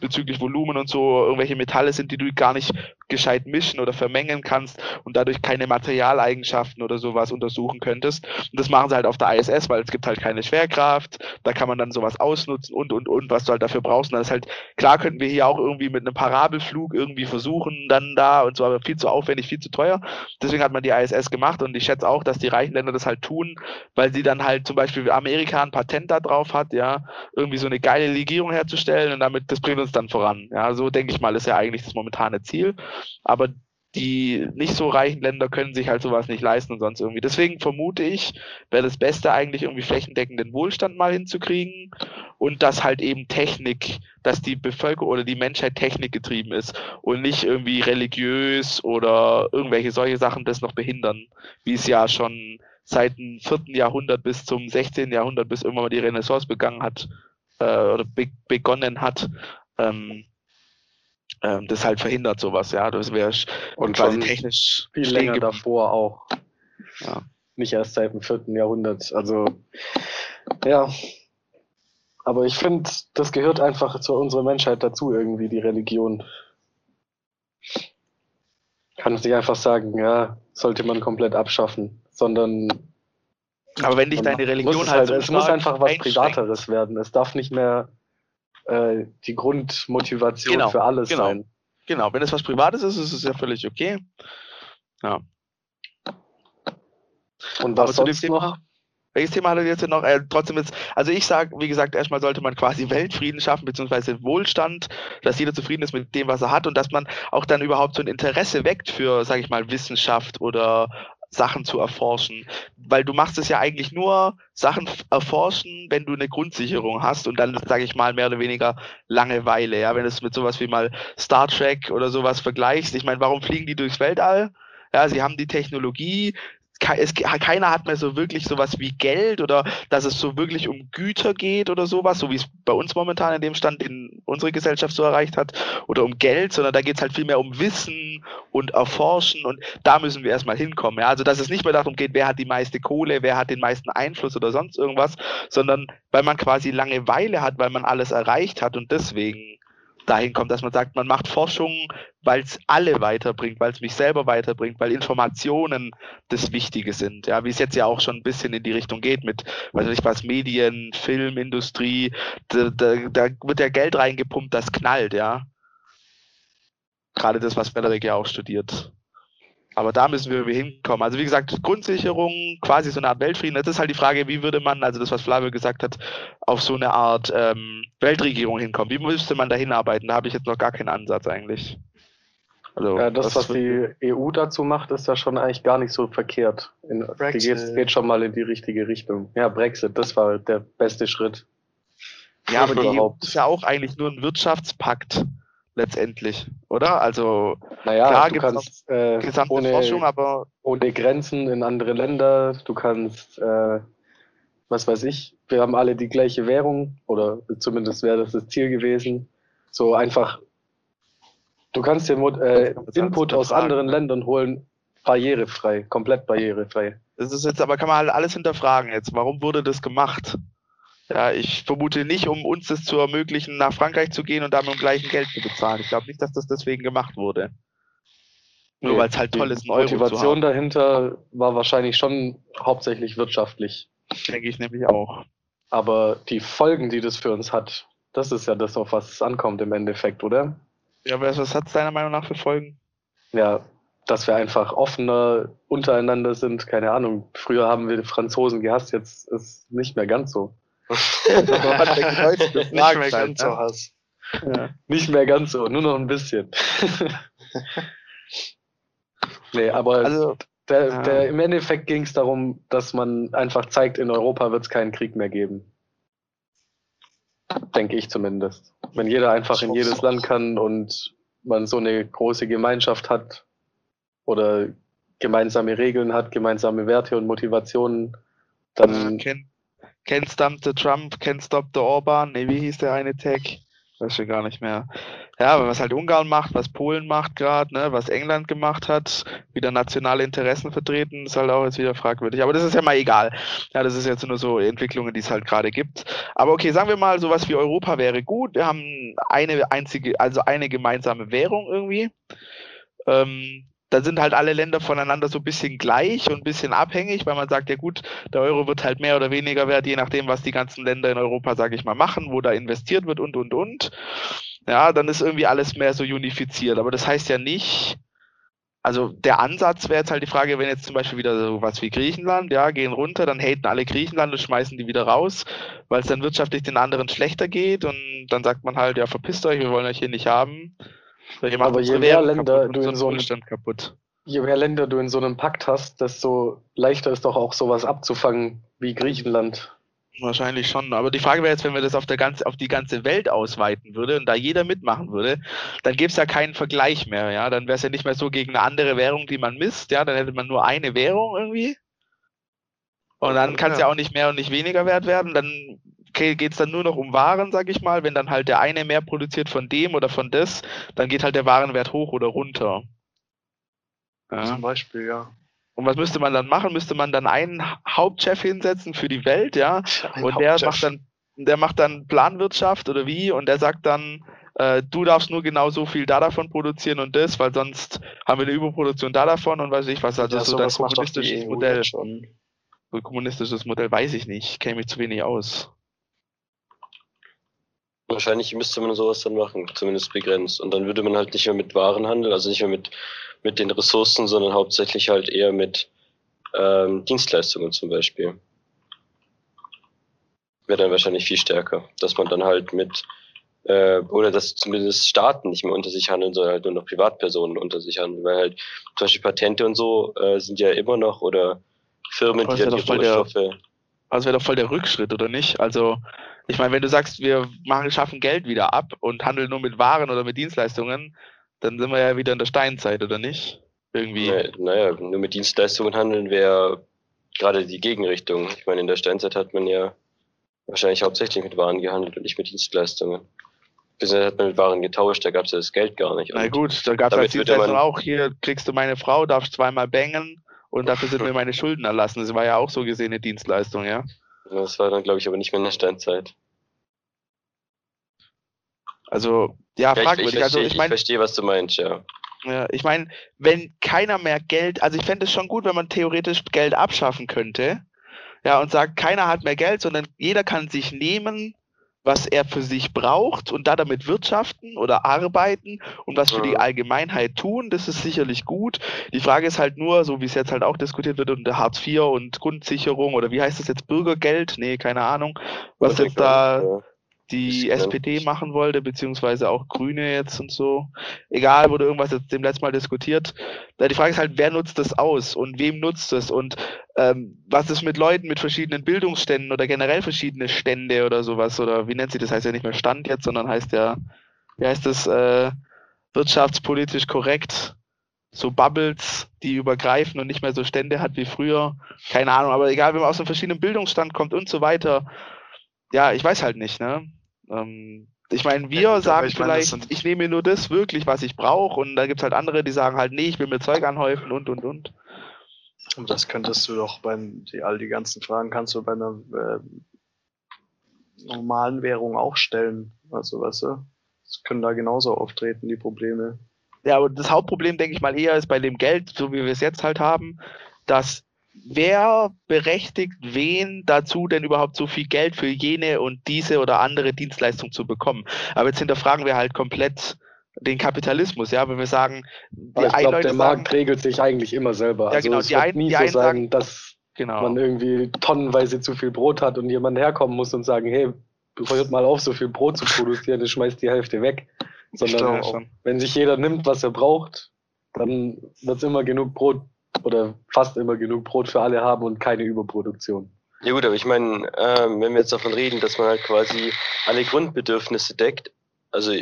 bezüglich Volumen und so irgendwelche Metalle sind, die du gar nicht gescheit mischen oder vermengen kannst und dadurch keine Materialeigenschaften oder sowas untersuchen könntest. Und das machen sie halt auf der ISS, weil es gibt halt keine Schwerkraft, da kann man dann sowas ausnutzen und und und, was du halt dafür brauchst. Und das ist halt, klar könnten wir hier auch irgendwie mit einem Parabelflug irgendwie versuchen, dann da und so, aber viel zu aufwendig, viel zu teuer. Deswegen hat man die ISS gemacht und ich schätze auch, dass die reichen Länder das halt tun, weil sie dann halt zum Beispiel Amerika ein Patent da drauf hat, ja, irgendwie so eine geile Legierung herzustellen und damit, das bringt uns dann voran. Ja, so denke ich mal, ist ja eigentlich das momentane Ziel. Aber die nicht so reichen Länder können sich halt sowas nicht leisten und sonst irgendwie. Deswegen vermute ich, wäre das Beste eigentlich irgendwie flächendeckenden Wohlstand mal hinzukriegen und dass halt eben Technik, dass die Bevölkerung oder die Menschheit technikgetrieben ist und nicht irgendwie religiös oder irgendwelche solche Sachen das noch behindern, wie es ja schon seit dem vierten Jahrhundert bis zum 16. Jahrhundert, bis irgendwann mal die Renaissance begangen hat äh, oder be begonnen hat. Ähm, ähm, das halt verhindert sowas, ja. Das wäre und quasi technisch viel länger davor auch. Ja. Nicht erst seit dem vierten Jahrhundert. Also ja. Aber ich finde, das gehört einfach zu unserer Menschheit dazu, irgendwie, die Religion. Kann es nicht einfach sagen, ja, sollte man komplett abschaffen, sondern. Aber wenn dich deine Religion halt, halt so es muss einfach was Privateres werden. Es darf nicht mehr äh, die Grundmotivation genau, für alles genau. sein. Genau, wenn es was Privates ist, ist es ja völlig okay. Ja. Und was sonst Thema, noch? Welches Thema hattet ihr jetzt noch? Äh, trotzdem jetzt, also ich sage, wie gesagt, erstmal sollte man quasi (laughs) Weltfrieden schaffen, beziehungsweise Wohlstand, dass jeder zufrieden ist mit dem, was er hat und dass man auch dann überhaupt so ein Interesse weckt für, sage ich mal, Wissenschaft oder Sachen zu erforschen. Weil du machst es ja eigentlich nur Sachen erforschen, wenn du eine Grundsicherung hast und dann, sage ich mal, mehr oder weniger Langeweile. Ja, wenn du es mit sowas wie mal Star Trek oder sowas vergleichst. Ich meine, warum fliegen die durchs Weltall? Ja, sie haben die Technologie, es, keiner hat mehr so wirklich sowas wie Geld oder dass es so wirklich um Güter geht oder sowas, so wie es bei uns momentan in dem Stand in unsere Gesellschaft so erreicht hat, oder um Geld, sondern da geht es halt viel mehr um Wissen und Erforschen und da müssen wir erstmal hinkommen. Ja? Also dass es nicht mehr darum geht, wer hat die meiste Kohle, wer hat den meisten Einfluss oder sonst irgendwas, sondern weil man quasi Langeweile hat, weil man alles erreicht hat und deswegen dahin kommt, dass man sagt, man macht Forschung, weil es alle weiterbringt, weil es mich selber weiterbringt, weil Informationen das Wichtige sind. Ja, wie es jetzt ja auch schon ein bisschen in die Richtung geht mit, weiß ich was, Medien, Filmindustrie, da, da, da wird ja Geld reingepumpt, das knallt, ja. Gerade das, was Frederik ja auch studiert. Aber da müssen wir hinkommen. Also wie gesagt, Grundsicherung, quasi so eine Art Weltfrieden. Das ist halt die Frage, wie würde man, also das, was Flavio gesagt hat, auf so eine Art ähm, Weltregierung hinkommen? Wie müsste man da hinarbeiten? Da habe ich jetzt noch gar keinen Ansatz eigentlich. Also, ja, das, was die EU dazu macht, ist ja schon eigentlich gar nicht so verkehrt. In, die geht, geht, schon mal in die richtige Richtung. Ja, Brexit, das war der beste Schritt. Ja, aber die EU ist ja auch eigentlich nur ein Wirtschaftspakt letztendlich, oder? Also naja, klar du kannst äh, gesamte ohne, Forschung, aber ohne Grenzen in andere Länder. Du kannst, äh, was weiß ich, wir haben alle die gleiche Währung oder zumindest wäre das das Ziel gewesen. So einfach, du kannst dir äh, Input aus anderen Ländern holen, barrierefrei, komplett barrierefrei. Das ist jetzt, aber kann man halt alles hinterfragen jetzt. Warum wurde das gemacht? Ja, ich vermute nicht, um uns das zu ermöglichen, nach Frankreich zu gehen und damit um gleichen Geld zu bezahlen. Ich glaube nicht, dass das deswegen gemacht wurde. Nur nee, weil es halt toll ist, ein Euro Motivation dahinter war wahrscheinlich schon hauptsächlich wirtschaftlich. Denke ich nämlich auch. Aber die Folgen, die das für uns hat, das ist ja das, auf was es ankommt im Endeffekt, oder? Ja, aber was hat es deiner Meinung nach für Folgen? Ja, dass wir einfach offener untereinander sind. Keine Ahnung. Früher haben wir die Franzosen gehasst, jetzt ist nicht mehr ganz so. Nicht mehr ganz so Hass. Ja. Nicht mehr ganz so, nur noch ein bisschen. (laughs) nee, aber also, der, ja. der, im Endeffekt ging es darum, dass man einfach zeigt, in Europa wird es keinen Krieg mehr geben. Denke ich zumindest. Wenn jeder einfach in jedes Land kann und man so eine große Gemeinschaft hat oder gemeinsame Regeln hat, gemeinsame Werte und Motivationen, dann. Ja, Can't Stump the Trump, Can't Stop the Orban. Nee, wie hieß der eine Tag? Weiß ich gar nicht mehr. Ja, aber was halt Ungarn macht, was Polen macht gerade, ne, was England gemacht hat, wieder nationale Interessen vertreten, ist halt auch jetzt wieder fragwürdig. Aber das ist ja mal egal. Ja, das ist jetzt nur so Entwicklungen, die es halt gerade gibt. Aber okay, sagen wir mal, sowas wie Europa wäre gut. Wir haben eine einzige, also eine gemeinsame Währung irgendwie. ähm, da sind halt alle Länder voneinander so ein bisschen gleich und ein bisschen abhängig, weil man sagt, ja gut, der Euro wird halt mehr oder weniger wert, je nachdem, was die ganzen Länder in Europa, sage ich mal, machen, wo da investiert wird und, und, und. Ja, dann ist irgendwie alles mehr so unifiziert. Aber das heißt ja nicht, also der Ansatz wäre jetzt halt die Frage, wenn jetzt zum Beispiel wieder so was wie Griechenland, ja, gehen runter, dann haten alle Griechenland und schmeißen die wieder raus, weil es dann wirtschaftlich den anderen schlechter geht und dann sagt man halt, ja, verpisst euch, wir wollen euch hier nicht haben. Aber je mehr Länder du in so einem kaputt. Je mehr Länder du in so einem Pakt hast, desto leichter ist doch auch sowas abzufangen wie Griechenland. Wahrscheinlich schon. Aber die Frage wäre jetzt, wenn wir das auf, der ganz, auf die ganze Welt ausweiten würde und da jeder mitmachen würde, dann gäbe es ja keinen Vergleich mehr. Ja? Dann wäre es ja nicht mehr so gegen eine andere Währung, die man misst. Ja? Dann hätte man nur eine Währung irgendwie. Und dann kann es ja. ja auch nicht mehr und nicht weniger wert werden. Dann geht es dann nur noch um Waren, sag ich mal. Wenn dann halt der eine mehr produziert von dem oder von das, dann geht halt der Warenwert hoch oder runter. Ja. Zum Beispiel, ja. Und was müsste man dann machen? Müsste man dann einen Hauptchef hinsetzen für die Welt, ja? Ein und der macht dann, der macht dann Planwirtschaft oder wie? Und der sagt dann, äh, du darfst nur genau so viel da davon produzieren und das, weil sonst haben wir eine Überproduktion da davon und weiß ich was. Also ja, so das kommunistisches e Modell. Schon. So ein kommunistisches Modell weiß ich nicht, kenne mich zu wenig aus. Wahrscheinlich müsste man sowas dann machen, zumindest begrenzt. Und dann würde man halt nicht mehr mit Waren handeln, also nicht mehr mit mit den Ressourcen, sondern hauptsächlich halt eher mit ähm, Dienstleistungen zum Beispiel. Wäre dann wahrscheinlich viel stärker, dass man dann halt mit, äh, oder dass zumindest Staaten nicht mehr unter sich handeln, sondern halt nur noch Privatpersonen unter sich handeln, weil halt zum Beispiel Patente und so äh, sind ja immer noch, oder Firmen, die halt die Rohstoffe... Also wäre doch voll der Rückschritt, oder nicht? Also, ich meine, wenn du sagst, wir machen, schaffen Geld wieder ab und handeln nur mit Waren oder mit Dienstleistungen, dann sind wir ja wieder in der Steinzeit, oder nicht? Irgendwie. Naja, nur mit Dienstleistungen handeln wäre gerade die Gegenrichtung. Ich meine, in der Steinzeit hat man ja wahrscheinlich hauptsächlich mit Waren gehandelt und nicht mit Dienstleistungen. Bisher hat man mit Waren getauscht, da gab es ja das Geld gar nicht. Na gut, da gab es als Dienstleistung auch, hier kriegst du meine Frau, darfst zweimal bangen und dafür sind mir meine Schulden erlassen. Das war ja auch so gesehen eine Dienstleistung, ja. Das war dann, glaube ich, aber nicht mehr in der Steinzeit. Also, ja, ja fragwürdig. Ich, also, ich, mein, ich verstehe, was du meinst, ja. Ja, ich meine, wenn keiner mehr Geld, also ich fände es schon gut, wenn man theoretisch Geld abschaffen könnte, ja, und sagt, keiner hat mehr Geld, sondern jeder kann sich nehmen, was er für sich braucht und da damit wirtschaften oder arbeiten und was für die Allgemeinheit tun, das ist sicherlich gut. Die Frage ist halt nur, so wie es jetzt halt auch diskutiert wird unter Hartz IV und Grundsicherung oder wie heißt das jetzt, Bürgergeld? Nee, keine Ahnung, was jetzt da, ja die SPD machen wollte, beziehungsweise auch Grüne jetzt und so. Egal, wurde irgendwas jetzt dem letzten Mal diskutiert. Die Frage ist halt, wer nutzt das aus und wem nutzt es und ähm, was ist mit Leuten mit verschiedenen Bildungsständen oder generell verschiedene Stände oder sowas oder wie nennt sie das? Heißt ja nicht mehr Stand jetzt, sondern heißt ja, wie heißt das, äh, wirtschaftspolitisch korrekt? So Bubbles, die übergreifen und nicht mehr so Stände hat wie früher. Keine Ahnung, aber egal, wenn man aus einem verschiedenen Bildungsstand kommt und so weiter ja, ich weiß halt nicht, ne? Ähm, ich meine, wir ja, sagen ich vielleicht, meine, ich nehme nur das wirklich, was ich brauche, und dann gibt es halt andere, die sagen halt, nee, ich will mir Zeug anhäufen und und und. Und das könntest du doch bei die, all die ganzen Fragen kannst du bei einer äh, normalen Währung auch stellen. Also, weißt du, das können da genauso auftreten, die Probleme. Ja, aber das Hauptproblem, denke ich mal, eher ist bei dem Geld, so wie wir es jetzt halt haben, dass wer berechtigt wen dazu, denn überhaupt so viel Geld für jene und diese oder andere Dienstleistung zu bekommen? Aber jetzt hinterfragen wir halt komplett den Kapitalismus, ja, wenn wir sagen, die ich glaube, der Markt regelt sich eigentlich immer selber. Ja, also genau, es die wird nie die so sein, dass genau. man irgendwie tonnenweise zu viel Brot hat und jemand herkommen muss und sagen, hey, hört mal auf, so viel Brot zu produzieren, du schmeißt die Hälfte weg. Sondern auch, wenn sich jeder nimmt, was er braucht, dann wird es immer genug Brot oder fast immer genug Brot für alle haben und keine Überproduktion. Ja gut, aber ich meine, ähm, wenn wir jetzt davon reden, dass man halt quasi alle Grundbedürfnisse deckt, also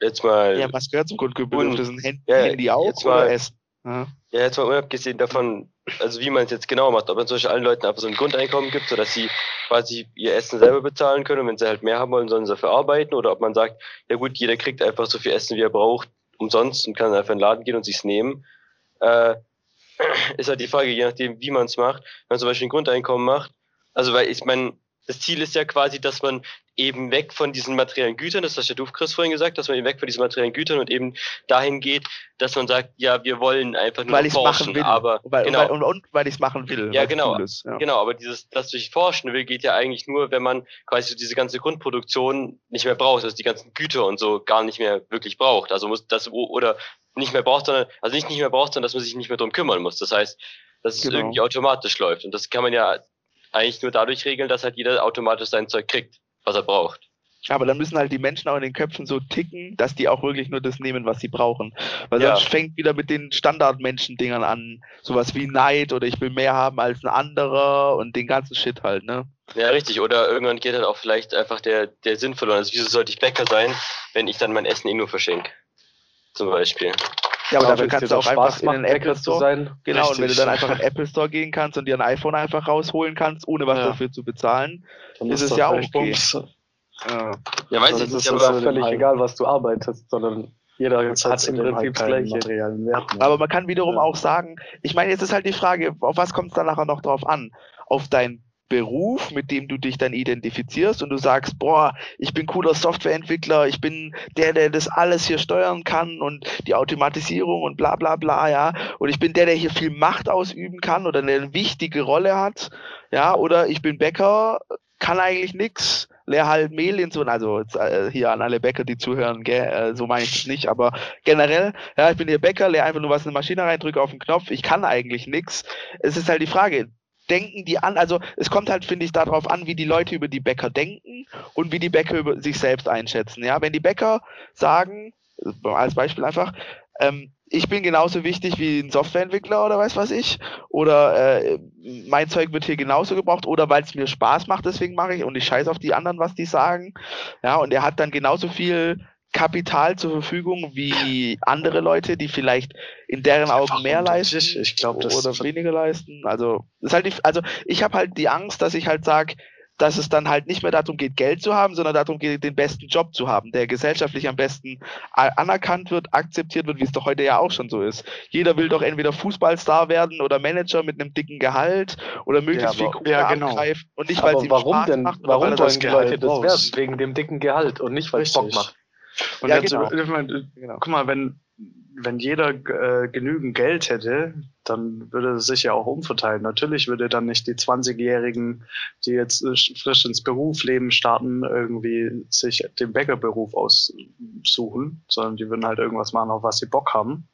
jetzt mal... Ja, was gehört zum Grundbedürfnis? Handy, ja, Handy auch jetzt mal, oder Essen? Ja. ja, jetzt mal unabgesehen davon, also wie man es jetzt genau macht, ob man zum Beispiel allen Leuten einfach so ein Grundeinkommen gibt, sodass sie quasi ihr Essen selber bezahlen können und wenn sie halt mehr haben wollen, sollen sie dafür arbeiten oder ob man sagt, ja gut, jeder kriegt einfach so viel Essen, wie er braucht, umsonst und kann einfach in den Laden gehen und sich's nehmen. Äh, ist halt die Frage, je nachdem, wie man es macht. Wenn man zum Beispiel ein Grundeinkommen macht, also weil ich meine, das Ziel ist ja quasi, dass man eben weg von diesen materiellen Gütern, das hast ja du, Chris, vorhin gesagt, dass man eben weg von diesen materiellen Gütern und eben dahin geht, dass man sagt, ja, wir wollen einfach nur weil forschen, machen will. aber weil, genau. und, und, und weil ich es machen will. Ja, genau. Cool ist, ja. Genau, aber dieses, dass ich forschen will, geht ja eigentlich nur, wenn man quasi diese ganze Grundproduktion nicht mehr braucht, also die ganzen Güter und so gar nicht mehr wirklich braucht. Also muss das oder nicht mehr braucht, sondern also nicht nicht mehr braucht, sondern dass man sich nicht mehr drum kümmern muss. Das heißt, dass es Genau. irgendwie automatisch läuft. Und das kann man ja eigentlich nur dadurch regeln, dass halt jeder automatisch sein Zeug kriegt, was er braucht. Aber dann müssen halt die Menschen auch in den Köpfen so ticken, dass die auch wirklich nur das nehmen, was sie brauchen. Weil Ja. sonst fängt wieder mit den Standardmenschen-Dingern an. Sowas wie Neid oder ich will mehr haben als ein anderer und den ganzen Shit halt, ne? Ja, richtig. Oder irgendwann geht halt auch vielleicht einfach der, der Sinn verloren. Also wieso sollte ich Bäcker sein, wenn ich dann mein Essen eh nur verschenke? Zum Beispiel. Ja, aber Ja, dafür kannst du auch einfach Spaß in den Apple Store. sein. Genau, und wenn du Richtig. dann einfach in den Apple Store gehen kannst und dir ein iPhone einfach rausholen kannst, ohne was Ja. dafür zu bezahlen. Dann ist es ja auch völlig okay. Ja. Ja, weiß Also ich nicht, ist aber ja völlig halt- egal, was du arbeitest, sondern jeder hat hat's im Prinzip das halt Gleiche. Aber man kann wiederum Ja. auch sagen, ich meine, jetzt ist halt die Frage, auf was kommt es dann nachher noch drauf an? Auf deinen Beruf, mit dem du dich dann identifizierst und du sagst, boah, ich bin cooler Softwareentwickler, ich bin der, der das alles hier steuern kann und die Automatisierung und bla bla bla, ja, und ich bin der, der hier viel Macht ausüben kann oder eine wichtige Rolle hat, ja, oder ich bin Bäcker, kann eigentlich nix, leer halt Mehl in so, also äh, hier an alle Bäcker, die zuhören, gell, äh, so meine ich das nicht, aber generell, ja, ich bin hier Bäcker, leer einfach nur was in eine Maschine rein, drücke auf den Knopf, ich kann eigentlich nix. Es ist halt die Frage, denken die an, also es kommt halt, finde ich, darauf an, wie die Leute über die Bäcker denken und wie die Bäcker über sich selbst einschätzen. Ja, wenn die Bäcker sagen, als Beispiel einfach, ähm, ich bin genauso wichtig wie ein Softwareentwickler oder weiß was ich, oder äh, mein Zeug wird hier genauso gebraucht, oder weil es mir Spaß macht, deswegen mache ich und ich scheiß auf die anderen, was die sagen. Ja, und er hat dann genauso viel Kapital zur Verfügung wie andere Leute, die vielleicht in deren Augen mehr leisten? Ich glaube, das oder weniger leisten. Also ist halt die, also ich habe halt die Angst, dass ich halt sage, dass es dann halt nicht mehr darum geht, Geld zu haben, sondern darum geht, den besten Job zu haben, der gesellschaftlich am besten a- anerkannt wird, akzeptiert wird, wie es doch heute ja auch schon so ist. Jeder will doch entweder Fußballstar werden oder Manager mit einem dicken Gehalt oder möglichst Ja, viel aber- Kohle ja, genau. abgreifen und nicht, weil es ihm warum Spaß denn? macht Warum wollen das die Leute das werden? Wegen dem dicken Gehalt und nicht, weil es Bock macht. Und Ja, jetzt, genau. Genau. guck mal, wenn, wenn jeder äh, genügend Geld hätte, dann würde es sich ja auch umverteilen. Natürlich würde dann nicht die 20-Jährigen, die jetzt äh, frisch ins Berufsleben starten, irgendwie sich den Bäckerberuf aussuchen, sondern die würden halt irgendwas machen, auf was sie Bock haben.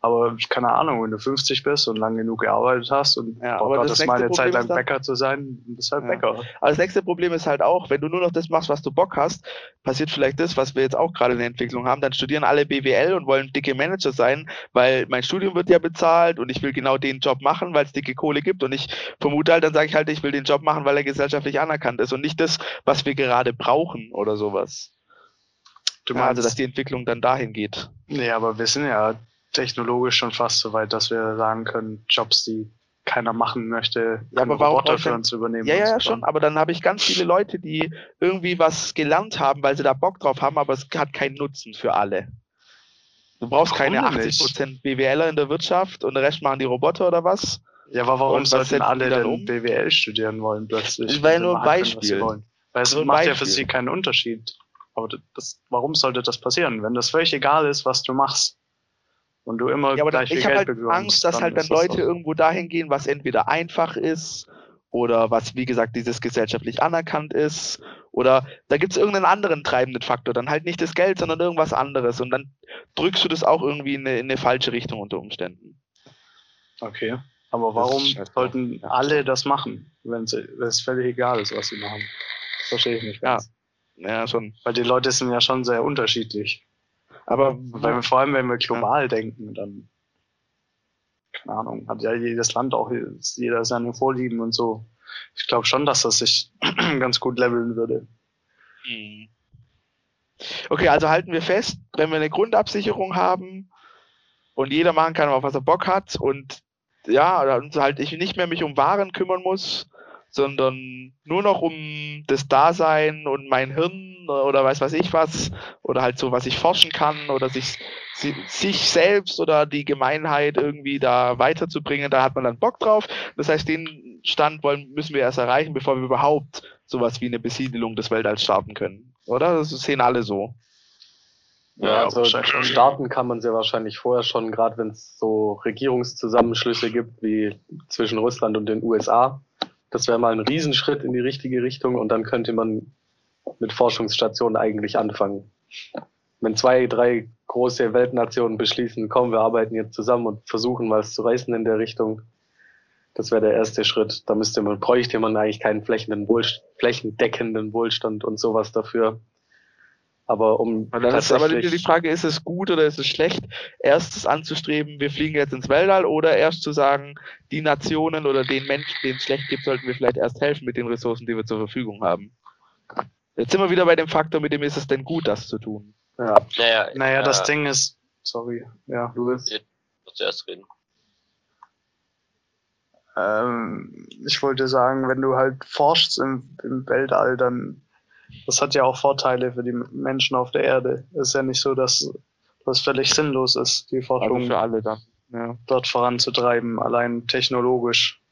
Aber keine Ahnung, wenn du 50 bist und lang genug gearbeitet hast und Ja, aber das nächste mal eine Problem Zeit lang dann- Bäcker zu sein, bist halt Ja. Bäcker. Aber das nächste Problem ist halt auch, wenn du nur noch das machst, was du Bock hast, passiert vielleicht das, was wir jetzt auch gerade in der Entwicklung haben. Dann studieren alle BWL und wollen dicke Manager sein, weil mein Studium wird ja bezahlt und ich will genau den Job machen, weil es dicke Kohle gibt. Und ich vermute halt, dann sage ich halt, ich will den Job machen, weil er gesellschaftlich anerkannt ist und nicht das, was wir gerade brauchen oder sowas. Du Ja, also, meinst- dass die Entwicklung dann dahin geht. Nee, aber wir sind ja technologisch schon fast so weit, dass wir sagen können, Jobs, die keiner machen möchte, können aber Roboter für uns übernehmen. Ja, ja, schon, aber dann habe ich ganz viele Leute, die irgendwie was gelernt haben, weil sie da Bock drauf haben, aber es hat keinen Nutzen für alle. Du brauchst Warum keine denn nicht? 80% BWLer in der Wirtschaft und den Rest machen die Roboter oder was? Ja, aber warum sollten alle dann denn um? BWL studieren wollen plötzlich? Das war nur ein können, Beispiel. Weil es macht ja für Beispiel. sie keinen Unterschied. Aber das, warum sollte das passieren? Wenn das völlig egal ist, was du machst und du immer Ja, aber gleich viel ich habe Geld halt bekommst, Angst, dass halt dann Leute doch- irgendwo dahin gehen, was entweder einfach ist oder was, wie gesagt, dieses gesellschaftlich anerkannt ist. Oder da gibt es irgendeinen anderen treibenden Faktor. Dann halt nicht das Geld, sondern irgendwas anderes. Und dann drückst du das auch irgendwie in eine, in eine falsche Richtung unter Umständen. Okay. Aber warum so. sollten Ja. alle das machen, wenn es völlig egal ist, was sie machen? Das verstehe ich nicht. Ja. ganz. Ja, schon. Weil die Leute sind ja schon sehr unterschiedlich. Aber Weil wir, vor allem, wenn wir global denken, dann, keine Ahnung, hat ja jedes Land auch jeder seine Vorlieben und so. Ich glaube schon, dass das sich (clears throat) ganz gut leveln würde. Mhm. Okay, also halten wir fest, wenn wir eine Grundabsicherung haben und jeder machen kann, auf was er Bock hat und ja, und halt ich nicht mehr mich um Waren kümmern muss, sondern nur noch um das Dasein und mein Hirn oder weiß was ich was oder halt so, was ich forschen kann oder sich, si- sich selbst oder die Gemeinheit irgendwie da weiterzubringen, da hat man dann Bock drauf. Das heißt, den Stand wollen, müssen wir erst erreichen, bevor wir überhaupt sowas wie eine Besiedelung des Weltalls starten können. Oder? Das sehen alle so. Ja, also starten kann man sehr wahrscheinlich vorher schon, gerade wenn es so Regierungszusammenschlüsse gibt, wie zwischen Russland und den USA. Das wäre mal ein Riesenschritt in die richtige Richtung und dann könnte man mit Forschungsstationen eigentlich anfangen. Wenn zwei, drei große Weltnationen beschließen, komm, wir arbeiten jetzt zusammen und versuchen was zu reißen in der Richtung, das wäre der erste Schritt. Da müsste man, bräuchte man eigentlich keinen flächendeckenden Wohlstand und sowas dafür. Aber um. dann ist aber die Frage, ist es gut oder ist es schlecht, erstes anzustreben, wir fliegen jetzt ins Weltall oder erst zu sagen, die Nationen oder den Menschen, denen es schlecht gibt, sollten wir vielleicht erst helfen mit den Ressourcen, die wir zur Verfügung haben. Jetzt sind wir wieder bei dem Faktor, mit dem ist es denn gut, das zu tun. Ja. Naja, naja das Ding ist, sorry, ja, du willst. zuerst reden. Ähm, ich wollte sagen, wenn du halt forschst im, im Weltall, dann das hat ja auch Vorteile für die Menschen auf der Erde. Es ist ja nicht so, dass das völlig sinnlos ist, die Forschung also für alle dann. Ja. dort voranzutreiben, allein technologisch.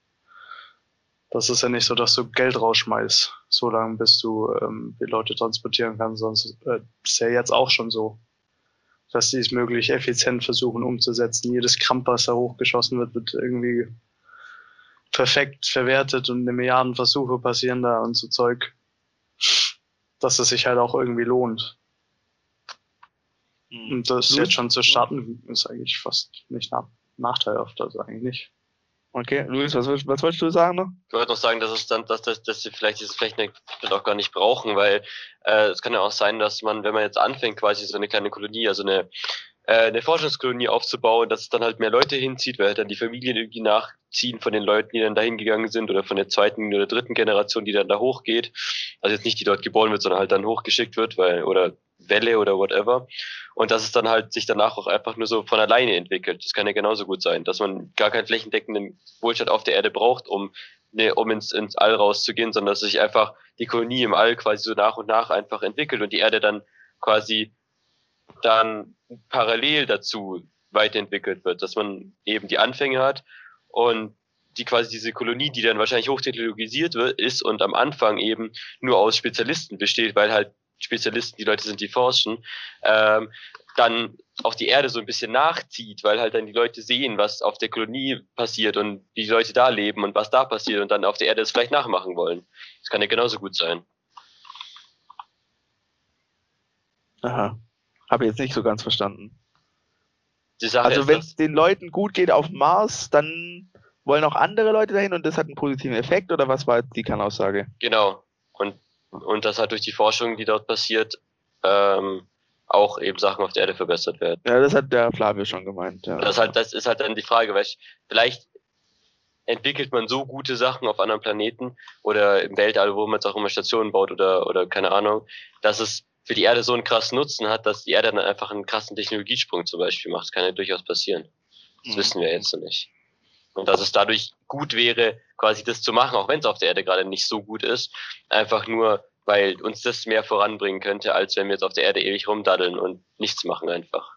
Das ist ja nicht so, dass du Geld rausschmeißt, so lange bis du ähm, die Leute transportieren kannst. Sonst äh, ist ja jetzt auch schon so, dass die es möglich effizient versuchen umzusetzen. Jedes Kramp, was da hochgeschossen wird, wird irgendwie perfekt verwertet und eine Milliarden Versuche passieren da und so Zeug dass es sich halt auch irgendwie lohnt. Mhm. Und das jetzt schon zu starten, ist eigentlich fast nicht nach nachteilhaft, also eigentlich nicht. Okay, Luis, was, was wolltest du sagen noch? Ich wollte noch sagen, dass es dann, dass, dass, dass sie vielleicht dieses Flächendeckbild auch gar nicht brauchen, weil äh, es kann ja auch sein, dass man, wenn man jetzt anfängt, quasi so eine kleine Kolonie, also eine eine Forschungskolonie aufzubauen, dass es dann halt mehr Leute hinzieht, weil halt dann die Familien irgendwie nachziehen von den Leuten, die dann dahin gegangen sind oder von der zweiten oder dritten Generation, die dann da hochgeht. Also jetzt nicht die dort geboren wird, sondern halt dann hochgeschickt wird, weil, oder Welle oder whatever. Und dass es dann halt sich danach auch einfach nur so von alleine entwickelt. Das kann ja genauso gut sein, dass man gar keinen flächendeckenden Wohlstand auf der Erde braucht, um, ne, um ins, ins All rauszugehen, sondern dass sich einfach die Kolonie im All quasi so nach und nach einfach entwickelt und die Erde dann quasi dann parallel dazu weiterentwickelt wird, dass man eben die Anfänge hat und die quasi diese Kolonie, die dann wahrscheinlich hochtechnologisiert wird, ist und am Anfang eben nur aus Spezialisten besteht, weil halt Spezialisten die Leute sind, die forschen, ähm, dann auch die Erde so ein bisschen nachzieht, weil halt dann die Leute sehen, was auf der Kolonie passiert und wie die Leute da leben und was da passiert und dann auf der Erde es vielleicht nachmachen wollen. Das kann ja genauso gut sein. Aha. Habe ich jetzt nicht so ganz verstanden. also wenn es den Leuten gut geht auf Mars, dann wollen auch andere Leute dahin und das hat einen positiven Effekt oder was war die Kernaussage? Genau. Und, und das hat durch die Forschung, die dort passiert, ähm, auch eben Sachen auf der Erde verbessert werden. Ja, das hat der Flavio schon gemeint. Ja. Das, halt, das ist halt dann die Frage, weil ich, vielleicht entwickelt man so gute Sachen auf anderen Planeten oder im Weltall, wo man jetzt auch immer Stationen baut oder, oder keine Ahnung, dass es für die Erde so einen krassen Nutzen hat, dass die Erde dann einfach einen krassen Technologiesprung zum Beispiel macht. Das kann ja durchaus passieren. Das mhm. wissen wir jetzt noch nicht. Und dass es dadurch gut wäre, quasi das zu machen, auch wenn es auf der Erde gerade nicht so gut ist, einfach nur, weil uns das mehr voranbringen könnte, als wenn wir jetzt auf der Erde ewig rumdaddeln und nichts machen einfach.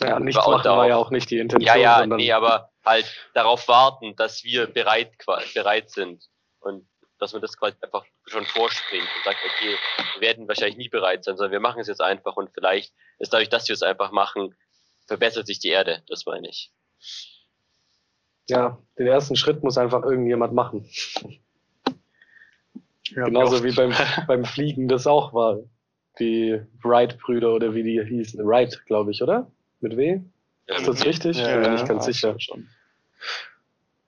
Ja, nichts machen darauf, war ja auch nicht die Intention. Ja, ja, nee, aber halt darauf warten, dass wir bereit, bereit sind. Und dass man das quasi einfach schon vorspringt und sagt, okay, wir werden wahrscheinlich nie bereit sein, sondern wir machen es jetzt einfach und vielleicht ist dadurch, dass wir es einfach machen, verbessert sich die Erde, das meine ich. Ja, den ersten Schritt muss einfach irgendjemand machen. Ja, Genauso wie beim, (laughs) beim Fliegen das auch war. Die Wright-Brüder oder wie die hießen. Wright, glaube ich, oder? Mit W? Ja, ist das richtig? Ja, ich bin mir nicht ganz sicher. Schon.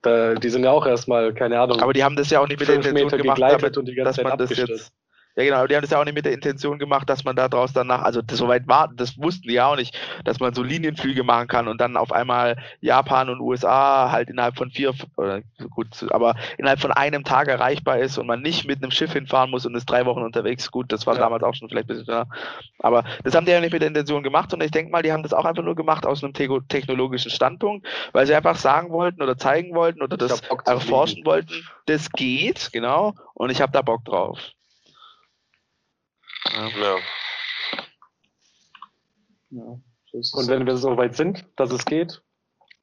Da, die sind ja auch erstmal, keine Ahnung. Aber die haben das ja auch nicht mit der Intention gemacht, damit, und die ganze dass man das jetzt ja, genau, aber die haben das ja auch nicht mit der Intention gemacht, dass man da draus danach, also das, soweit war, das wussten die ja auch nicht, dass man so Linienflüge machen kann und dann auf einmal Japan und USA halt innerhalb von vier, oder gut, aber innerhalb von einem Tag erreichbar ist und man nicht mit einem Schiff hinfahren muss und ist drei Wochen unterwegs. Gut, das war ja. damals auch schon vielleicht ein bisschen, ja. aber das haben die ja nicht mit der Intention gemacht und ich denke mal, die haben das auch einfach nur gemacht aus einem technologischen Standpunkt, weil sie einfach sagen wollten oder zeigen wollten oder das erforschen wollten, das geht, genau, und ich habe da Bock drauf. Ja. ja. ja und wenn wir so weit sind, dass es geht,